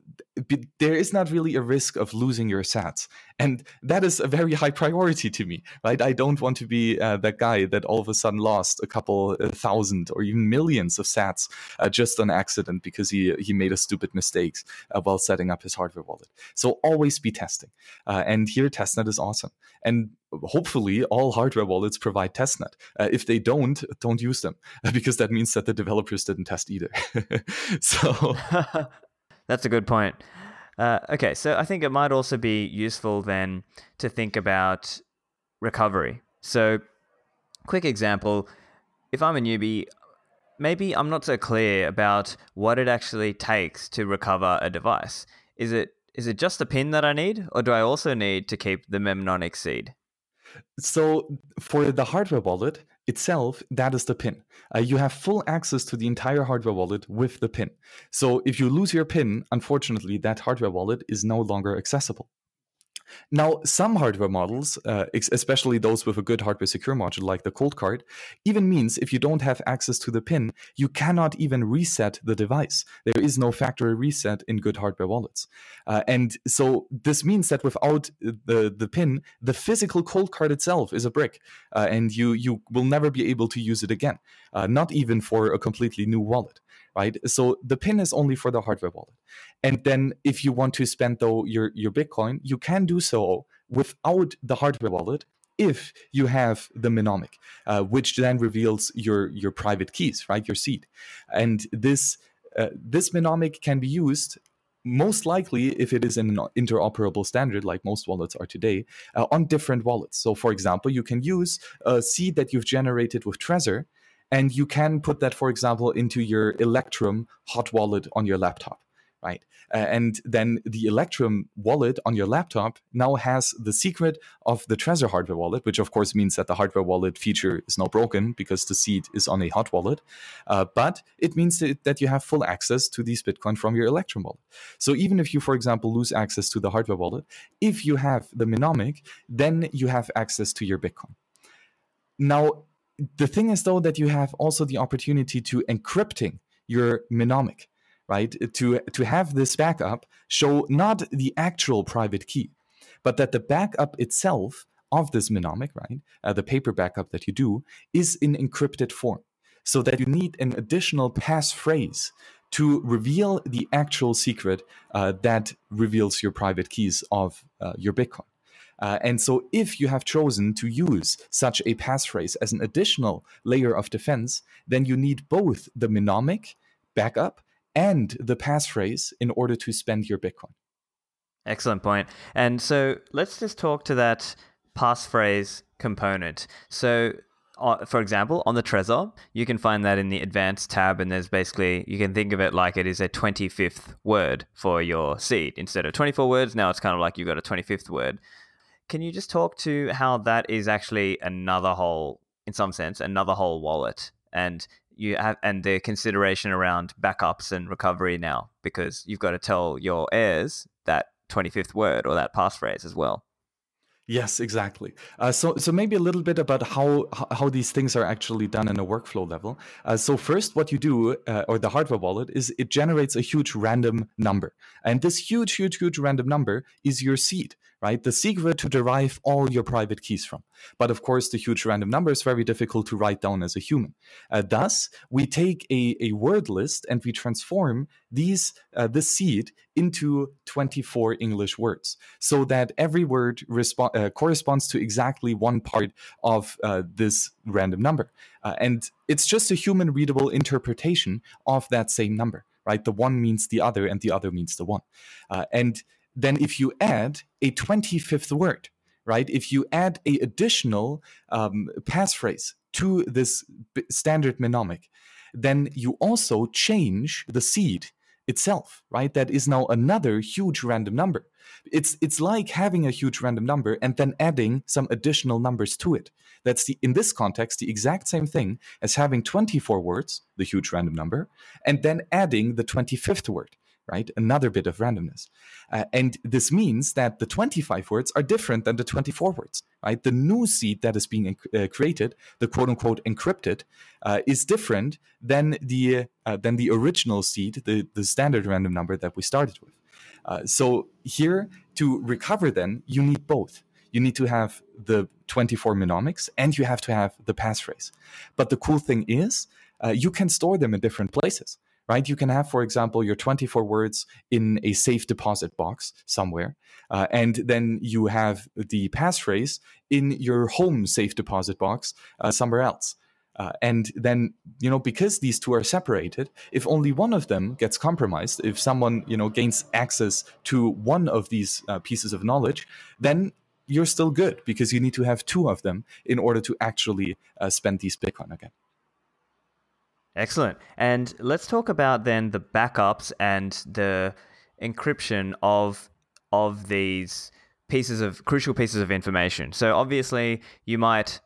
Speaker 2: there is not really a risk of losing your sats, and that is a very high priority to me, right? I don't want to be that guy that all of a sudden lost a couple thousand or even millions of sats just on accident because he he made a stupid mistake while setting up his hardware wallet. So always be testing. Uh, and here testnet is awesome. And hopefully all hardware wallets provide testnet. Uh, if they don't, don't use them (laughs) because that means that the developers didn't test either. (laughs) so (laughs)
Speaker 1: that's a good point. Uh, okay, so I think it might also be useful then to think about recovery. So, quick example if I'm a newbie, maybe I'm not so clear about what it actually takes to recover a device. Is it is it just the pin that I need, or do I also need to keep the mnemonic seed?
Speaker 2: So for the hardware wallet itself, that is the pin. Uh, you have full access to the entire hardware wallet with the pin. So if you lose your pin, unfortunately, that hardware wallet is no longer accessible. Now, some hardware models, uh, especially those with a good hardware secure module like the Coldcard, even means if you don't have access to the pin, you cannot even reset the device. There is no factory reset in good hardware wallets. Uh, and so this means that without the, the pin, the physical Coldcard itself is a brick, uh, and you, you will never be able to use it again, uh, not even for a completely new wallet right? So the pin is only for the hardware wallet. And then if you want to spend though your, your Bitcoin, you can do so without the hardware wallet if you have the mnemonic, uh, which then reveals your your private keys, right? Your seed, and this uh, this mnemonic can be used most likely if it is an interoperable standard like most wallets are today uh, on different wallets so for example you can use a seed that you've generated with trezor and you can put that, for example, into your Electrum hot wallet on your laptop, right? Uh, and then the Electrum wallet on your laptop now has the secret of the Trezor hardware wallet, which of course means that the hardware wallet feature is now broken because the seed is on a hot wallet. Uh, but it means that, you have full access to these Bitcoin from your Electrum wallet. So even if you, for example, lose access to the hardware wallet, if you have the Mnemonic, then you have access to your Bitcoin. Now, the thing is though that you have also the opportunity to encrypting your mnemonic right? To to have this backup show not the actual private key but that the backup itself of this mnemonic right uh, the paper backup that you do is in encrypted form. So that you need an additional passphrase to reveal the actual secret uh, that reveals your private keys of uh, your bitcoin uh, and so, if you have chosen to use such a passphrase as an additional layer of defense, then you need both the mnemonic backup and the passphrase in order to spend your Bitcoin.
Speaker 1: Excellent point. And so, let's just talk to that passphrase component. So, uh, for example, on the Trezor, you can find that in the advanced tab, and there's basically, you can think of it like it is a 25th word for your seed. Instead of 24 words, now it's kind of like you've got a 25th word. Can you just talk to how that is actually another whole, in some sense, another whole wallet, and you have and the consideration around backups and recovery now, because you've got to tell your heirs that 25th word or that passphrase as well.
Speaker 2: Yes, exactly. Uh, so, so maybe a little bit about how how these things are actually done in a workflow level. Uh, so, first, what you do, uh, or the hardware wallet, is it generates a huge random number, and this huge, huge, huge random number is your seed right? The secret to derive all your private keys from. But of course, the huge random number is very difficult to write down as a human. Uh, thus, we take a, a word list and we transform these uh, this seed into 24 English words, so that every word respo- uh, corresponds to exactly one part of uh, this random number, uh, and it's just a human readable interpretation of that same number. Right, the one means the other, and the other means the one, uh, and then if you add a 25th word, right? If you add a additional um, passphrase to this standard mnemonic, then you also change the seed itself, right? That is now another huge random number. It's it's like having a huge random number and then adding some additional numbers to it. That's the in this context the exact same thing as having 24 words, the huge random number, and then adding the 25th word right? Another bit of randomness. Uh, and this means that the 25 words are different than the 24 words, right? The new seed that is being uh, created, the quote unquote encrypted, uh, is different than the, uh, than the original seed, the, the standard random number that we started with. Uh, so here, to recover then, you need both. You need to have the 24 mnemonics and you have to have the passphrase. But the cool thing is, uh, you can store them in different places right? You can have, for example, your 24 words in a safe deposit box somewhere, uh, and then you have the passphrase in your home safe deposit box uh, somewhere else. Uh, and then, you know, because these two are separated, if only one of them gets compromised, if someone, you know, gains access to one of these uh, pieces of knowledge, then you're still good because you need to have two of them in order to actually uh, spend these Bitcoin again.
Speaker 1: Excellent. And let's talk about then the backups and the encryption of of these pieces of crucial pieces of information. So obviously, you might,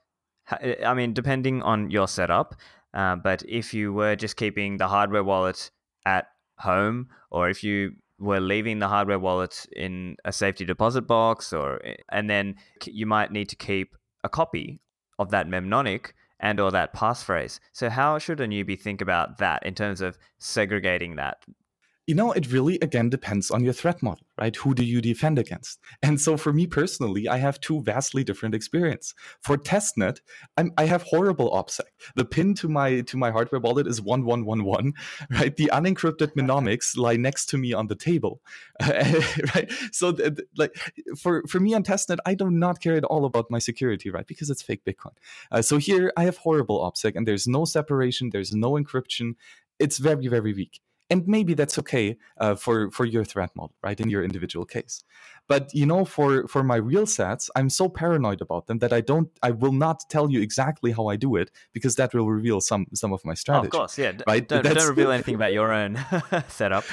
Speaker 1: I mean, depending on your setup, uh, but if you were just keeping the hardware wallet at home, or if you were leaving the hardware wallet in a safety deposit box, or and then you might need to keep a copy of that mnemonic and or that passphrase. So how should a newbie think about that in terms of segregating that
Speaker 2: you know, it really again depends on your threat model, right? Who do you defend against? And so for me personally, I have two vastly different experience. For testnet, I'm, i have horrible OPSEC. The pin to my to my hardware wallet is one one one one, (laughs) right? The unencrypted mnemonics lie next to me on the table, (laughs) right? So th- th- like for for me on testnet, I do not care at all about my security, right? Because it's fake Bitcoin. Uh, so here I have horrible OPSEC, and there's no separation, there's no encryption. It's very very weak and maybe that's okay uh, for for your threat model right in your individual case but you know for for my real sets i'm so paranoid about them that i don't i will not tell you exactly how i do it because that will reveal some some of my strategy
Speaker 1: oh, of course yeah right don't, don't reveal anything about your own (laughs) setup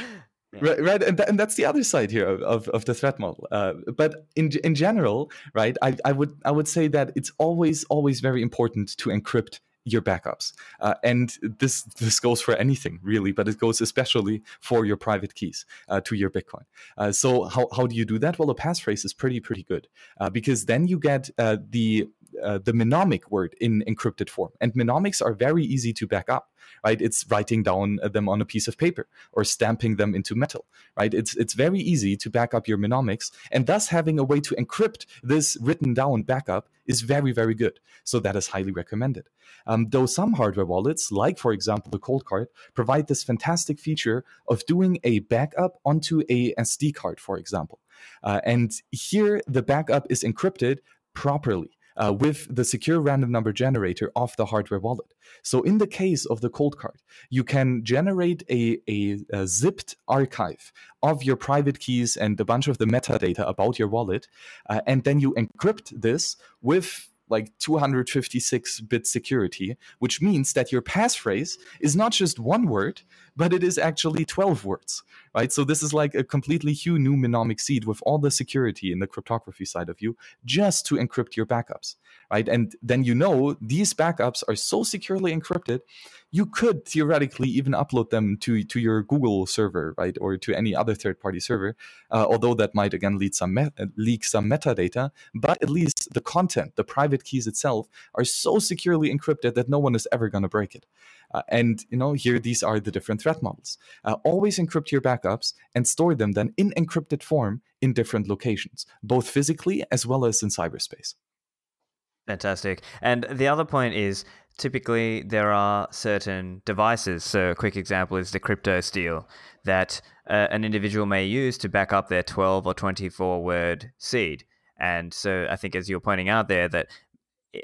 Speaker 2: yeah. Right, right, and, th- and that's the other side here of, of, of the threat model. Uh, but in in general, right, I, I would I would say that it's always always very important to encrypt your backups. Uh, and this this goes for anything really, but it goes especially for your private keys uh, to your Bitcoin. Uh, so how, how do you do that? Well, a passphrase is pretty pretty good uh, because then you get uh, the uh, the mnemonic word in encrypted form. And mnemonics are very easy to back up, right? It's writing down them on a piece of paper or stamping them into metal, right? It's it's very easy to back up your mnemonics, and thus having a way to encrypt this written down backup is very very good. So that is highly recommended. Um, though some hardware wallets, like for example the Coldcard, provide this fantastic feature of doing a backup onto a SD card, for example. Uh, and here the backup is encrypted properly uh, with the secure random number generator of the hardware wallet. So, in the case of the Coldcard, you can generate a, a, a, zipped archive of your private keys and a bunch of the metadata about your wallet, uh, and then you encrypt this with like 256 bit security, which means that your passphrase is not just one word, but it is actually 12 words right? So this is like a completely new mnemonic seed with all the security in the cryptography side of you just to encrypt your backups, right? And then you know these backups are so securely encrypted, you could theoretically even upload them to, to your Google server, right? Or to any other third party server, uh, although that might again lead some me- leak some metadata, but at least the content, the private keys itself are so securely encrypted that no one is ever going to break it. Uh, and you know here these are the different threat models. Uh, always encrypt your backups and store them then in encrypted form in different locations, both physically as well as in cyberspace.
Speaker 1: Fantastic. And the other point is typically there are certain devices. So a quick example is the Cryptosteel that uh, an individual may use to back up their 12 or 24 word seed. And so I think as you're pointing out there that eh,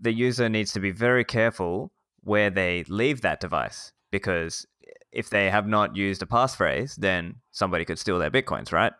Speaker 1: the user needs to be very careful where they leave that device because if they have not used a passphrase, then somebody could steal their bitcoins, right?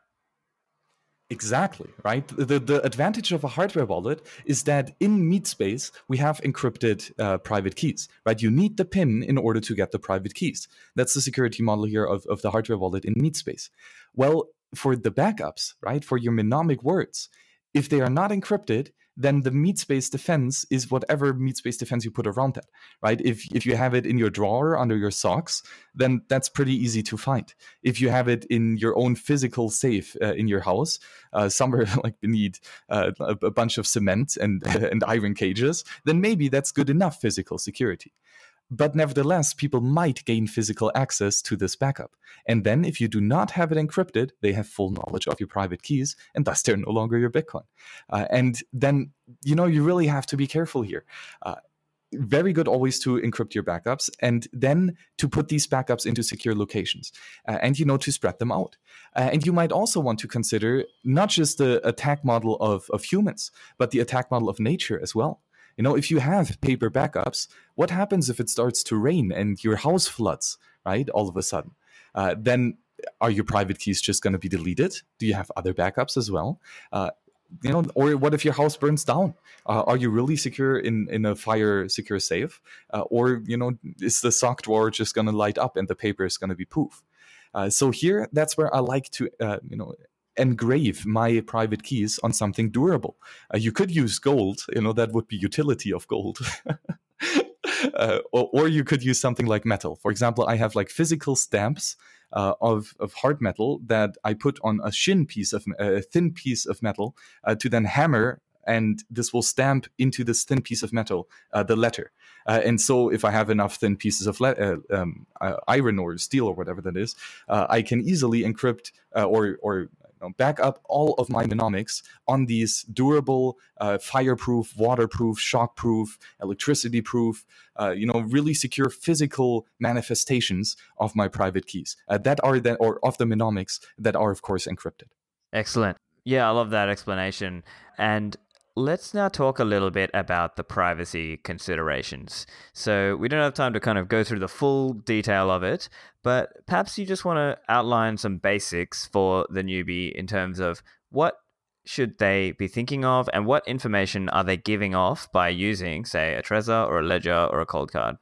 Speaker 2: Exactly, right? The, the advantage of a hardware wallet is that in Meatspace, we have encrypted uh, private keys, right? You need the PIN in order to get the private keys. That's the security model here of, of the hardware wallet in Meatspace. Well, for the backups, right, for your mnemonic words, if they are not encrypted, then the Meatspace defense is whatever Meatspace defense you put around that, right? If if you have it in your drawer under your socks, then that's pretty easy to find. If you have it in your own physical safe uh, in your house, uh, somewhere (laughs) like beneath uh, a, a, bunch of cement and (laughs) and iron cages, then maybe that's good enough physical security. But nevertheless, people might gain physical access to this backup. And then, if you do not have it encrypted, they have full knowledge of your private keys, and thus they're no longer your Bitcoin. Uh, and then, you know, you really have to be careful here. Uh, very good always to encrypt your backups and then to put these backups into secure locations uh, and you know to spread them out uh, and you might also want to consider not just the attack model of, of humans but the attack model of nature as well you know, if you have paper backups, what happens if it starts to rain and your house floods, right? All of a sudden, uh, then are your private keys just going to be deleted? Do you have other backups as well? Uh, you know, or what if your house burns down? Uh, are you really secure in in a fire secure safe, uh, or you know, is the sock drawer just going to light up and the paper is going to be poof? Uh, so here, that's where I like to uh, you know engrave my private keys on something durable. Uh, you could use gold, you know, that would be utility of gold. (laughs) uh, or, or, you could use something like metal. For example, I have like physical stamps uh, of, of hard metal that I put on a shin piece of a thin piece of metal uh, to then hammer and this will stamp into this thin piece of metal uh, the letter. Uh, and so, if I have enough thin pieces of le- uh, um, uh, iron or steel or whatever that is, uh, I can easily encrypt or or know, back up all of my mnemonics on these durable, uh, fireproof, waterproof, shockproof, electricity-proof, uh, you know, really secure physical manifestations of my private keys uh, that are that or of the mnemonics that are, of course, encrypted.
Speaker 1: Excellent. Yeah, I love that explanation. And let's now talk a little bit about the privacy considerations. So, we don't have time to kind of go through the full detail of it, but perhaps you just want to outline some basics for the newbie in terms of what should they be thinking of and what information are they giving off by using, say, a Trezor or a Ledger or a Coldcard?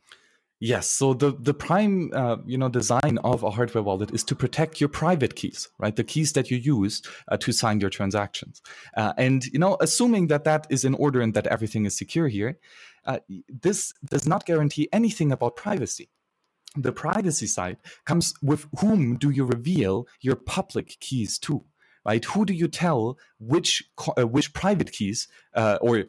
Speaker 2: Yes. So the the prime uh, you know design of a hardware wallet is to protect your private keys, right? The keys that you use uh, to sign your transactions. Uh, and you know, assuming that that is in order and that everything is secure here, uh, this does not guarantee anything about privacy. The privacy side comes with whom do you reveal your public keys to, right? Who do you tell which uh, which private keys uh, or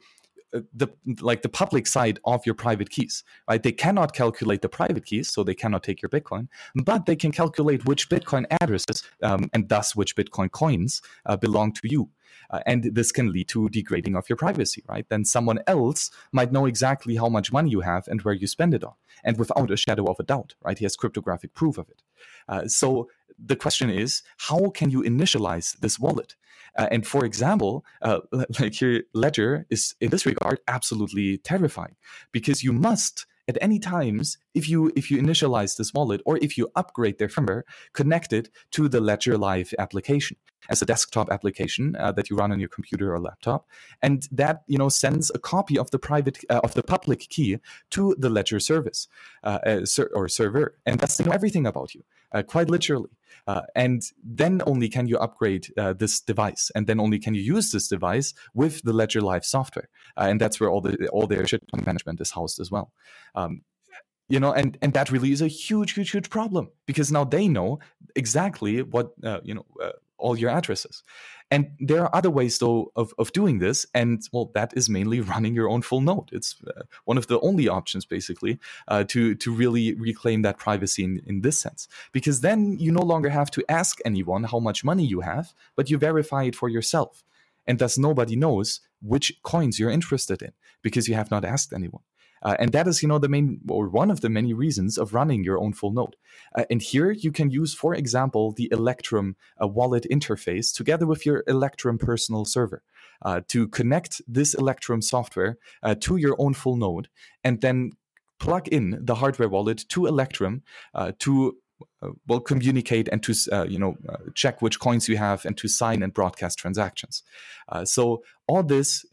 Speaker 2: the like the public side of your private keys right? They cannot calculate the private keys so they cannot take your bitcoin but they can calculate which bitcoin addresses um, and thus which bitcoin coins uh, belong to you. Uh, and this can lead to degrading of your privacy right? Then someone else might know exactly how much money you have and where you spend it on and without a shadow of a doubt right? He has cryptographic proof of it. Uh, so the question is how can you initialize this wallet uh, and for example, uh, like your ledger is in this regard absolutely terrifying because you must at any times if you if you initialize this wallet or if you upgrade their firmware connect it to the ledger live application as a desktop application uh, that you run on your computer or laptop. And that you know sends a copy of the private uh, of the public key to the ledger service uh, uh ser- or server and that's you know everything about you uh, quite literally uh, and then only can you upgrade uh, this device, and then only can you use this device with the Ledger Live software, uh, and that's where all the all their shitcoin management is housed as well. Um, you know, and and that really is a huge, huge, huge problem because now they know exactly what uh, you know uh, all your addresses. And there are other ways, though, of, of doing this. And well, that is mainly (laughs) running your own full node. It's uh, one of the only options, basically, uh, to, to really reclaim that privacy in, in this sense. Because then you no longer have to ask anyone how much money you have, but you verify it for yourself. And thus, nobody knows which coins you're interested in because you have not asked anyone. Uh, and that is, you know, the main or one of the many reasons of running your own full node. Uh, and here you can use, for example, the Electrum uh, wallet interface together with your Electrum personal server uh, to connect this Electrum software uh, to your own full node and then plug in the hardware wallet to Electrum uh, to uh, well communicate and to uh, you know uh, check which coins you have and to sign and broadcast transactions. So all this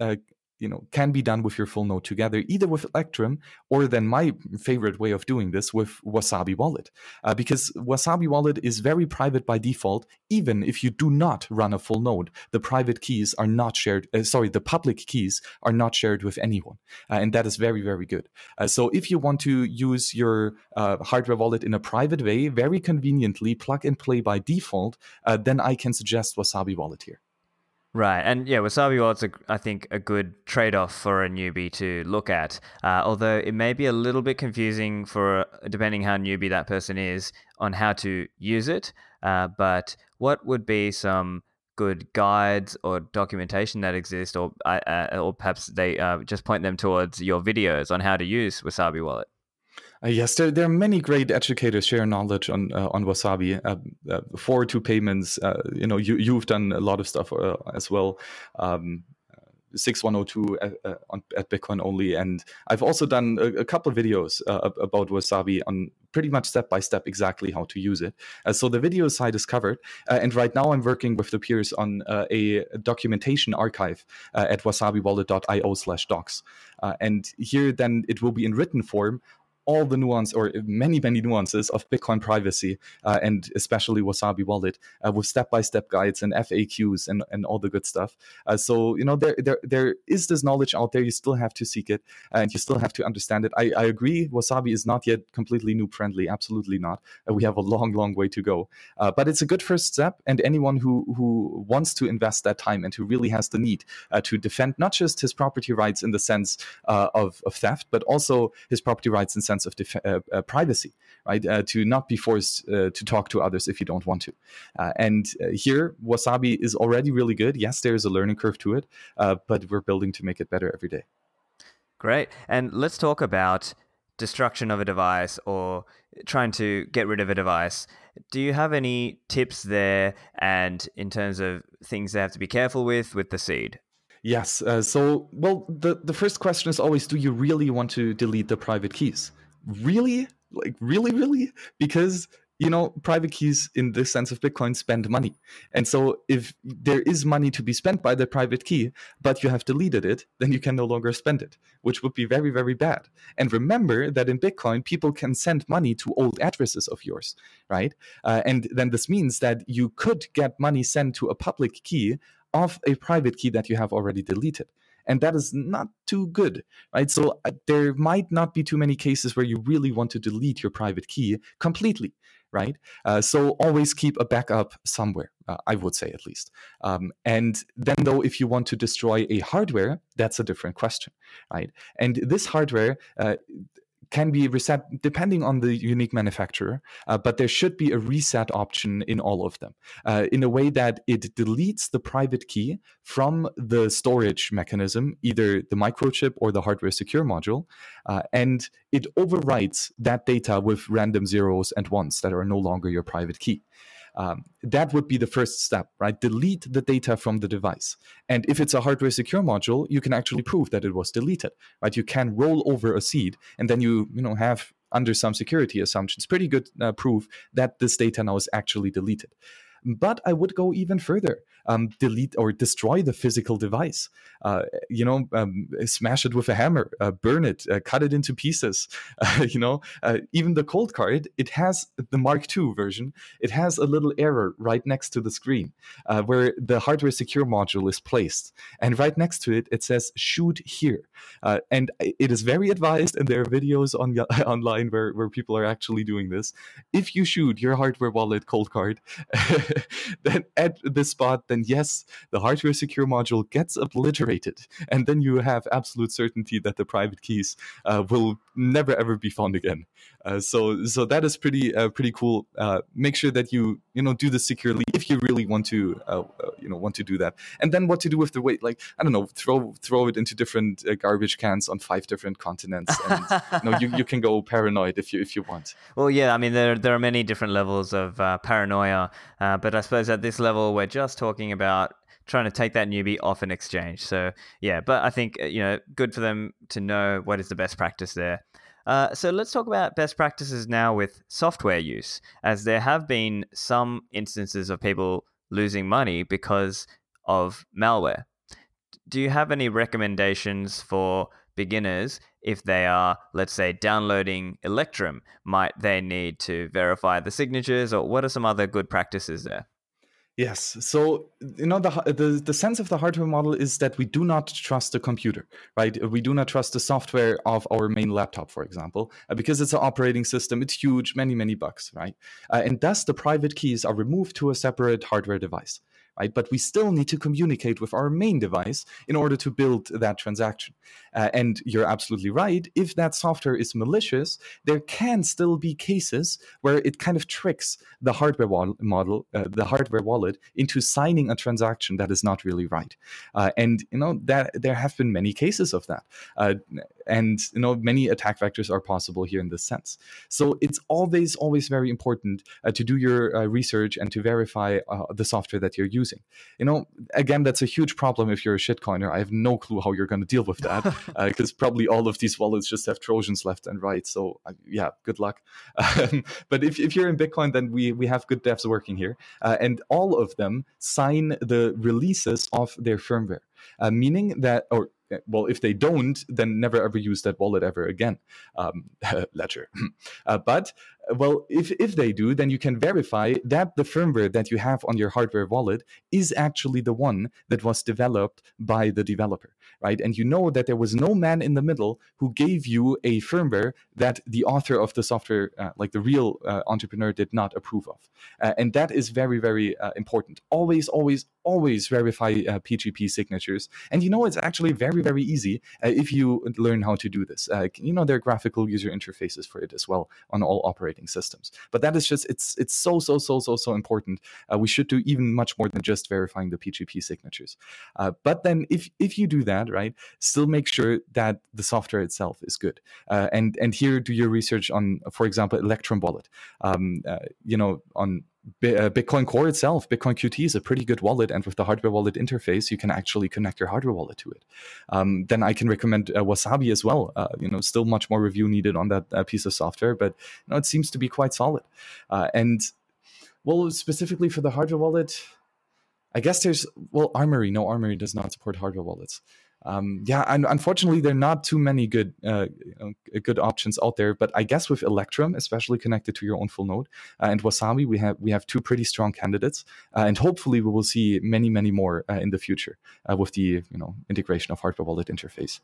Speaker 2: you know can be done with your full node together either with electrum or then my favorite way of doing this with wasabi wallet. Uh, because wasabi wallet is very private by default even if you do not run a full node the private keys are not shared uh, sorry the public keys are not shared with anyone. Uh, and that is very very good. Uh, so if you want to use your uh, hardware wallet in a private way very conveniently plug and play by default uh, then i can suggest wasabi wallet here
Speaker 1: Right, and yeah, Wasabi Wallet's a, I think a good trade-off for a newbie to look at. Uh, although it may be a little bit confusing for depending how newbie that person is on how to use it. Uh, but what would be some good guides or documentation that exist, or uh, uh or perhaps they uh, just point them towards your videos on how to use Wasabi Wallet?
Speaker 2: Uh, yes, there, there are many great educators sharing knowledge on uh, on Wasabi. Uh, uh forward to payments, uh, you know, you you've done a lot of stuff uh, as well. Um, 6102 at, on, at Bitcoin only, and I've also done a, a couple of videos about Wasabi on pretty much step by step exactly how to use it. so the video side is covered, and right now I'm working with the peers on a documentation archive at wasabiwallet.io slash docs. and here then it will be in written form all the nuance or many many nuances of bitcoin privacy uh, and especially wasabi wallet uh, with step-by-step guides and faqs and, and all the good stuff. Uh, so you know there, there there is this knowledge out there. You still have to seek it and you still have to understand it. I, I agree wasabi is not yet completely new friendly. Absolutely not. Uh, we have a long long way to go. Uh, but it's a good first step and anyone who who wants to invest that time and who really has the need uh, to defend not just his property rights in the sense of, of theft but also his property rights in sense sense of def- uh, uh, privacy, right? Uh, to not be forced uh, to talk to others if you don't want to. Uh, and here, Wasabi is already really good. Yes, there is a learning curve to it, but we're building to make it better every day.
Speaker 1: Great. And let's talk about destruction of a device or trying to get rid of a device. Do you have any tips there and in terms of things they have to be careful with with the seed?
Speaker 2: Yes. Uh, so, well, the, the first question is always do you really want to delete the private keys? Really like really really? Because you know private keys in the sense of bitcoin spend money. And so if there is money to be spent by the private key but you have deleted it then you can no longer spend it which would be very very bad. And remember that in bitcoin people can send money to old addresses of yours right? Uh, and then this means that you could get money sent to a public key of a private key that you have already deleted and that is not too good right? So uh, there might not be too many cases where you really want to delete your private key completely right? Uh, so always keep a backup somewhere uh, i would say at least. Um, and then though if you want to destroy a hardware that's a different question right? And this hardware uh, can be reset depending on the unique manufacturer, uh, but there should be a reset option in all of them uh, in a way that it deletes the private key from the storage mechanism, either the microchip or the hardware secure module, uh, and it overwrites that data with random zeros and ones that are no longer your private key. Um, that would be the first step, right? Delete the data from the device. And if it's a hardware secure module, you can actually prove that it was deleted, right? You can roll over a seed and then you, you know, have under some security assumptions, pretty good uh, proof that this data now is actually deleted. But I would go even further um, delete or destroy the physical device. Uh, you know, um, smash it with a hammer, uh, burn it, uh, cut it into pieces. (laughs) you know, uh, even the Coldcard, it has the Mark II version. It has a little error right next to the screen uh, where the hardware secure module is placed, and right next to it, it says "shoot here," uh, and it is very advised. And there are videos on (laughs) online where where people are actually doing this. If you shoot your hardware wallet Coldcard, (laughs) (laughs) then at this spot then yes, the hardware secure module gets obliterated. And then you have absolute certainty that the private keys uh, will never ever be found again. Uh, so so that is pretty uh, pretty cool. Uh, make sure that you you know do this securely if you really want to uh, uh, you know want to do that. And then what to do with the weight? Like I don't know, throw throw it into different garbage cans on five different continents. And you know you, you can go paranoid if you if you want. (laughs)
Speaker 1: Well, yeah, I mean there there are many different levels of paranoia, but I suppose at this level we're just talking about trying to take that newbie off an exchange. So yeah, but I think uh, you know, good for them to know what is the best practice there. Uh, so let's talk about best practices now with software use, as there have been some instances of people losing money because of malware. Do you have any recommendations for beginners if they are, let's say, downloading Electrum? Might they need to verify the signatures, or what are some other good practices there?
Speaker 2: Yes. So you know the, the the sense of the hardware model is that we do not trust the computer, right? We do not trust the software of our main laptop, for example, uh, because it's an operating system. It's huge, many many bugs, right? Uh, and thus the private keys are removed to a separate hardware device right? But we still need to communicate with our main device in order to build that transaction. Uh, and you're absolutely right. If that software is malicious, there can still be cases where it kind of tricks the hardware wall- model, uh, the hardware wallet, into signing a transaction that is not really right. Uh, and you know that there have been many cases of that, uh, and you know many attack vectors are possible here in this sense. So it's always, always very important uh, to do your uh, research and to verify the software that you're using. You know, again, that's a huge problem if you're a shitcoiner. I have no clue how you're going to deal with that because (laughs) uh, probably all of these wallets just have Trojans left and right. So uh, yeah, good luck. (laughs) Um, but if, if you're in Bitcoin, then we, we have good devs working here. Uh, and all of them sign the releases of their firmware, uh, meaning that, or well, if they don't, then never ever use that wallet ever again. Um, (laughs) ledger. uh, but well, if, if they do, then you can verify that the firmware that you have on your hardware wallet is actually the one that was developed by the developer, right? And you know that there was no man in the middle who gave you a firmware that the author of the software, uh, like the real uh, entrepreneur, did not approve of. Uh, and that is very, very uh, important. Always, always, always verify PGP uh, signatures. And you know, it's actually very, very easy uh, if you learn how to do this. you know, there are graphical user interfaces for it as well on all operating operating systems. But that is just it's it's so so so so so important. Uh, we should do even much more than just verifying the PGP signatures. Uh, but then if if you do that right, still make sure that the software itself is good. Uh, and and here do your research on, for example, Electrum Wallet. Um, uh, you know on Bitcoin Core itself, Bitcoin QT is a pretty good wallet, and with the hardware wallet interface, you can actually connect your hardware wallet to it. Um, then I can recommend uh, Wasabi as well. Uh, you know, still much more review needed on that uh, piece of software, but you know, it seems to be quite solid. Uh, and well, specifically for the hardware wallet, I guess there's well, Armory. No, Armory does not support hardware wallets um, yeah, and unfortunately, there are not too many good uh, good options out there. But I guess with Electrum, especially connected to your own full node, uh, and Wasabi, we have we have two pretty strong candidates, uh, and hopefully we will see many many more uh, in the future uh, with the you know integration of hardware wallet interface.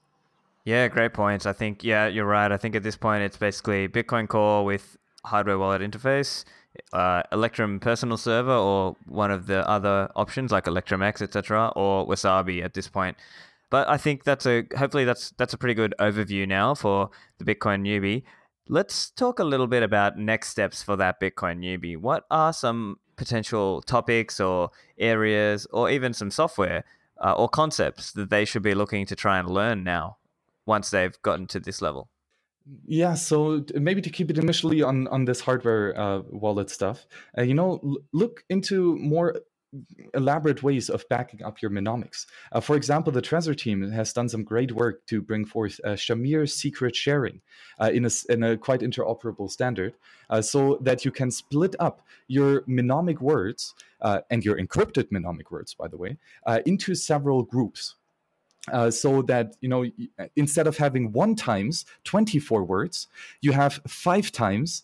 Speaker 1: Yeah, great points. I think yeah, you're right. I think at this point it's basically Bitcoin Core with hardware wallet interface, uh, Electrum personal server, or one of the other options like Electrum X, etc., or Wasabi at this point. But I think that's a hopefully that's that's a pretty good overview now for the Bitcoin newbie. Let's talk a little bit about next steps for that Bitcoin newbie. What are some potential topics or areas or even some software uh, or concepts that they should be looking to try and learn now once they've gotten to this level?
Speaker 2: Yeah, so maybe to keep it initially on on this hardware uh, wallet stuff, uh, you know, l- look into more elaborate ways of backing up your mnemonics. Uh, for example, the Trezor team has done some great work to bring forth uh, Shamir secret sharing uh, in, a, in a quite interoperable standard uh, so that you can split up your mnemonic words uh, and your encrypted mnemonic words, by the way, uh, into several groups. so that you know instead of having one times 24 words you have five times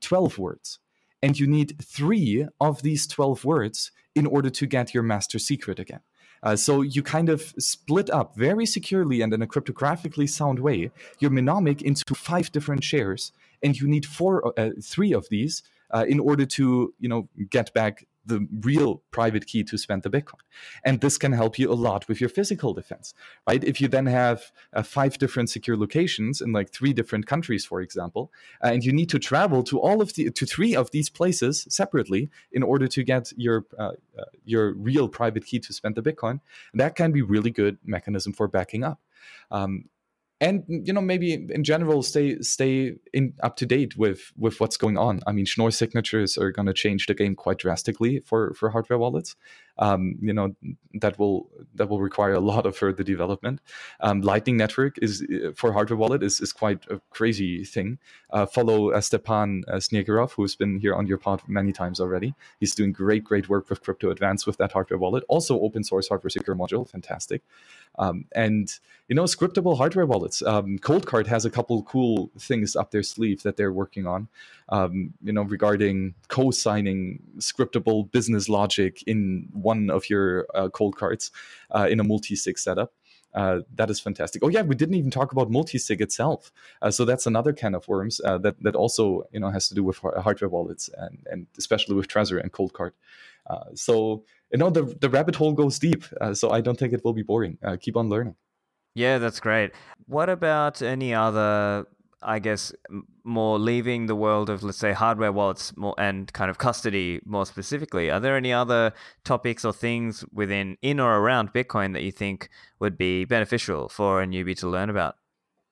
Speaker 2: 12 words and you need three of these 12 words in order to get your master secret again. Uh, so you kind of split up very securely and in a cryptographically sound way your mnemonic into five different shares, and you need four, uh, three of these uh, in order to you know get back the real private key to spend the Bitcoin. And this can help you a lot with your physical defense, right? If you then have uh, five different secure locations in like three different countries, for example, uh, and you need to travel to all of the to three of these places separately in order to get your uh, uh your real private key to spend the Bitcoin, that can be really good mechanism for backing up. Um, and you know maybe in general stay stay in up to date with with what's going on. I mean, Schnorr signatures are going to change the game quite drastically for for hardware wallets. Um, you know that will that will require a lot of further development. Um, Lightning Network is for hardware wallet is is quite a crazy thing. Uh, follow uh, Stepan uh, who's been here on your pod many times already. He's doing great great work with Crypto Advance with that hardware wallet. Also open source hardware secure module, fantastic. Um, and you know, scriptable hardware wallets. Um, Coldcard has a couple cool things up their sleeve that they're working on. Um, you know, regarding co-signing scriptable business logic in one of your uh, Coldcards uh, in a multi-sig setup. Uh, that is fantastic. Oh yeah, we didn't even talk about multi-sig itself. Uh, so that's another can of worms uh, that that also you know has to do with hardware wallets and and especially with Trezor and Coldcard. Uh, so you know the the rabbit hole goes deep. Uh, so I don't think it will be boring. Uh, keep on learning.
Speaker 1: Yeah, that's great. What about any other I guess, more leaving the world of, let's say, hardware wallets more and kind of custody more specifically. Are there any other topics or things within, in or around Bitcoin that you think would be beneficial for a newbie to learn about?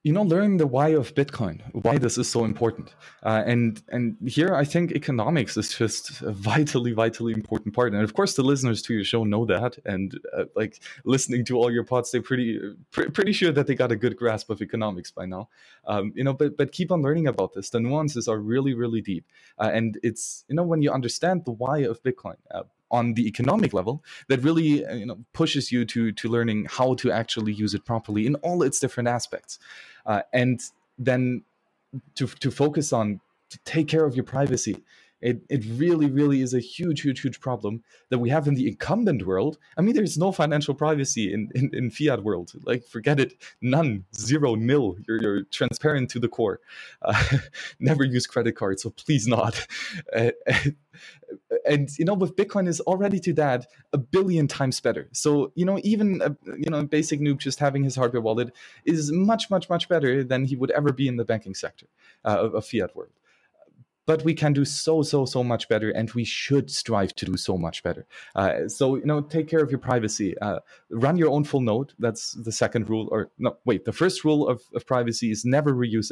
Speaker 2: You know learning the why of bitcoin why this is so important. Uh, and and here i think economics is just a (laughs) vitally vitally important part. And of course the listeners to your show know that. And uh, like listening to all your pods they're pretty pr- pretty sure that they got a good grasp of economics by now. Um, you know but but keep on learning about this. The nuances are really really deep. Uh, and it's you know when you understand the why of bitcoin uh, on the economic level that really uh, you know pushes you to to learning how to actually use it properly in all its different aspects uh, and then to to focus on to take care of your privacy it, it really, really is a huge, huge, huge problem that we have in the incumbent world. I mean, there's no financial privacy in, in, in fiat world. Like, forget it. None, zero, nil. You're, you're transparent to the core. Uh, (laughs) never use credit cards, so please not. (laughs) Uh, and, you know, with Bitcoin is already to that a billion times better. So, you know, even, a, you know, basic nuke just having his hardware wallet is much, much, much better than he would ever be in the banking sector uh, of, of fiat world but we can do so so so much better and we should strive to do so much better. Uh, so you know take care of your privacy. Uh, run your own full node. That's the second rule or no wait the first rule of, of privacy is never reuse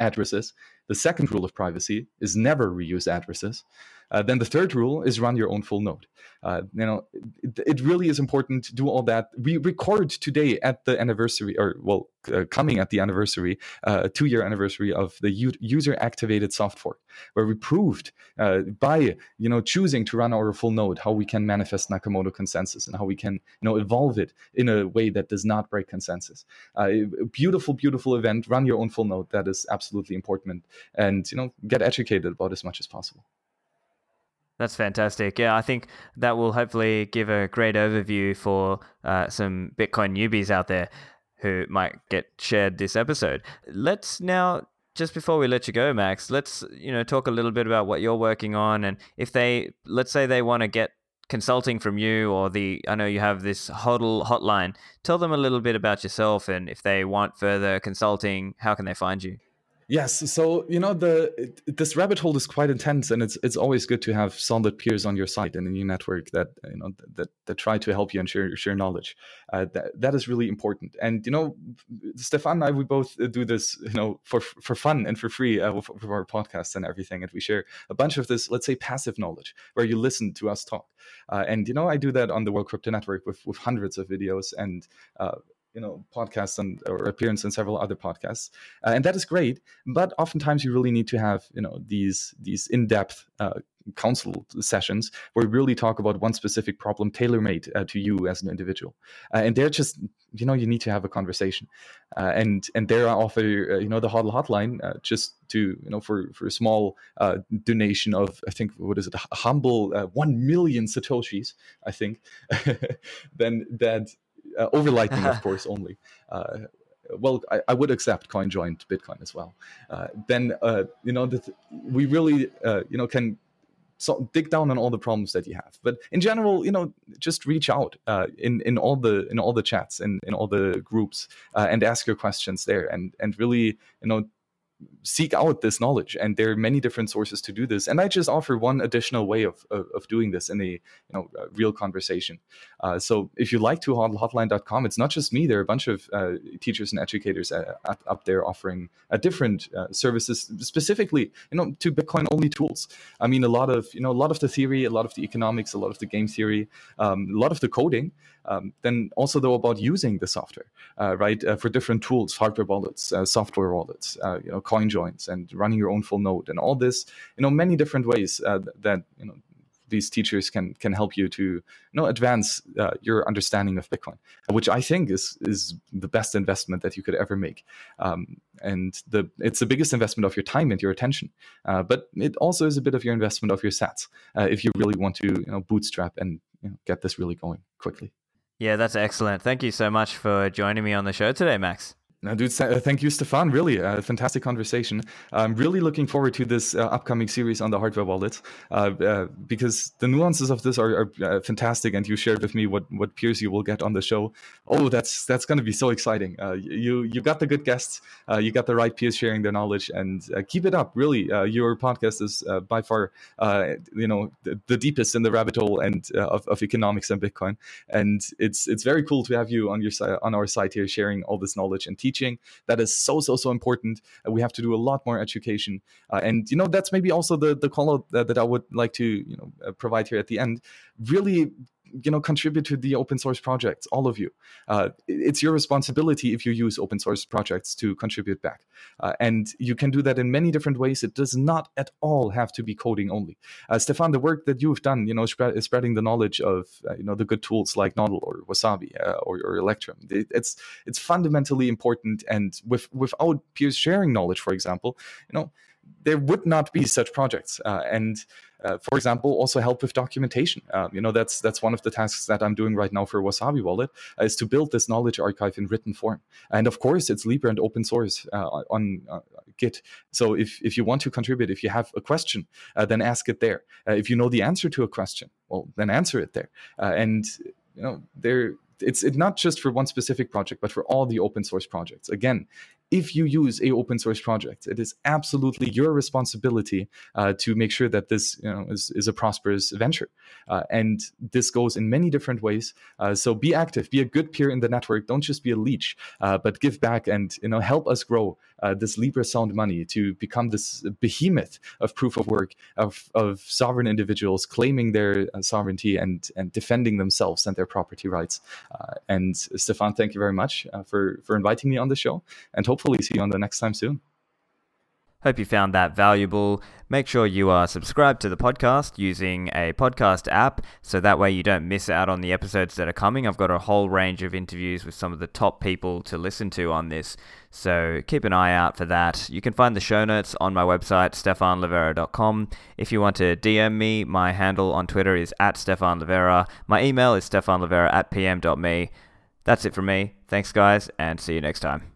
Speaker 2: addresses. The second rule of privacy is never reuse addresses uh, then the third rule is run your own full node. Uh, you know, it, it, really is important to do all that. We record today at the anniversary, or well, uh, coming at the anniversary, uh, two-year anniversary of the u- user-activated soft fork, where we proved uh, by you know choosing to run our full node how we can manifest Nakamoto consensus and how we can you know evolve it in a way that does not break consensus. Uh, beautiful, beautiful event. Run your own full node. That is absolutely important, and you know get educated about as much as possible.
Speaker 1: That's fantastic. Yeah, I think that will hopefully give a great overview for uh, some Bitcoin newbies out there who might get shared this episode. Let's now just before we let you go, Max, let's you know talk a little bit about what you're working on, and if they, let's say, they want to get consulting from you, or the, I know you have this HODL hotline. Tell them a little bit about yourself, and if they want further consulting, how can they find you?
Speaker 2: Yes, so you know the this rabbit hole is quite intense, and it's it's always good to have solid peers on your side and in your network that you know that that try to help you and share share knowledge. Uh, that that is really important. And you know, Stephan and I we both do this you know for for fun and for free uh, for, for our podcasts and everything, and we share a bunch of this let's say passive knowledge where you listen to us talk. Uh, and you know, I do that on the World Crypto Network with with hundreds of videos and uh, you know podcasts and or appearance in several other podcasts. Uh, and that is great but oftentimes you really need to have you know these these in-depth uh, council sessions where we really talk about one specific problem tailor-made uh, to you as an individual. Uh, and they're just you know you need to have a conversation. Uh, and and there i offer uh, you know the hodl hotline just to you know for for a small donation of i think what is it a humble 1 million satoshis i think (laughs) then that uh, over Lightning, of (laughs) course, only. Uh, well, I, I, would accept CoinJoin Bitcoin as well. Uh, then uh, you know th- we really uh, you know can so dig down on all the problems that you have. But in general, you know, just reach out uh, in in all the in all the chats and in, in all the groups uh, and ask your questions there, and and really you know seek out this knowledge. And there are many different sources to do this. And i just offer one additional way of, of, of doing this in a you know a real conversation. Uh, so if you like to hotline.com it's not just me. There are a bunch of uh, teachers and educators uh, up there offering uh, different uh, services specifically you know to bitcoin only tools. I mean a lot of you know a lot of the theory a lot of the economics a lot of the game theory um, a lot of the coding um, then also though about using the software uh, right for different tools hardware wallets software wallets you know coin joins and running your own full node and all this you know many different ways uh, that you know these teachers can can help you to you know advance uh, your understanding of Bitcoin, which I think is is the best investment that you could ever make. Um, and the it's the biggest investment of your time and your attention, uh, but it also is a bit of your investment of your sats uh, if you really want to you know bootstrap and you know, get this really going quickly.
Speaker 1: Yeah, that's excellent. Thank you so much for joining me on the show today, Max.
Speaker 2: Dude, uh, thank you, Stephan. Really, a fantastic conversation. I'm really looking forward to this uh, upcoming series on the hardware wallet uh, uh, because the nuances of this are, are uh, fantastic. And you shared with me what, what peers you will get on the show. Oh, that's that's going to be so exciting. Uh, you you got the good guests, you got the right peers sharing their knowledge, and keep it up. Really, your podcast is by far you know the, the, deepest in the rabbit hole and of, of economics and Bitcoin. And it's it's very cool to have you on your side on our side here sharing all this knowledge and teaching teaching. That is so so so important. Uh, we have to do a lot more education, uh, and you know that's maybe also the the call that, that I would like to you know uh, provide here at the end. Really you know contribute to the open source projects all of you. Uh, it's your responsibility if you use open source projects to contribute back. Uh, and you can do that in many different ways. It does not at all have to be coding only. Uh, stephan the work that you've done you know spread, spreading the knowledge of uh, you know the good tools like nodl or wasabi uh, or, or electrum it, it's it's fundamentally important. And with without peers sharing knowledge for example you know there would not be such projects. Uh, and uh, for example, also help with documentation. Uh, you know, that's that's one of the tasks that I'm doing right now for Wasabi Wallet uh, is to build this knowledge archive in written form. And of course, it's Libre and open source uh, on uh, Git. So if if you want to contribute, if you have a question, uh, then ask it there. if you know the answer to a question, well, then answer it there. and you know, there it's it not just for one specific project, but for all the open source projects. Again, if you use a open source project, it is absolutely your responsibility uh, to make sure that this you know, is, is a prosperous venture. Uh, and this goes in many different ways. Uh, so be active, be a good peer in the network. Don't just be a leech, uh, but give back and you know help us grow uh, this Libre Sound money to become this behemoth of proof of work of, of sovereign individuals claiming their uh, sovereignty and and defending themselves and their property rights. and Stephan, thank you very much for for inviting me on the show, and hope hopefully see you on the next time soon.
Speaker 1: Hope you found that valuable. Make sure you are subscribed to the podcast using a podcast app so that way you don't miss out on the episodes that are coming. I've got a whole range of interviews with some of the top people to listen to on this, so keep an eye out for that. You can find the show notes on my website, stephanlivera.com. If you want to DM me, my handle on Twitter is at stephanlivera. My email is stephanlivera at pm.me. That's it from me. Thanks, guys, and see you next time.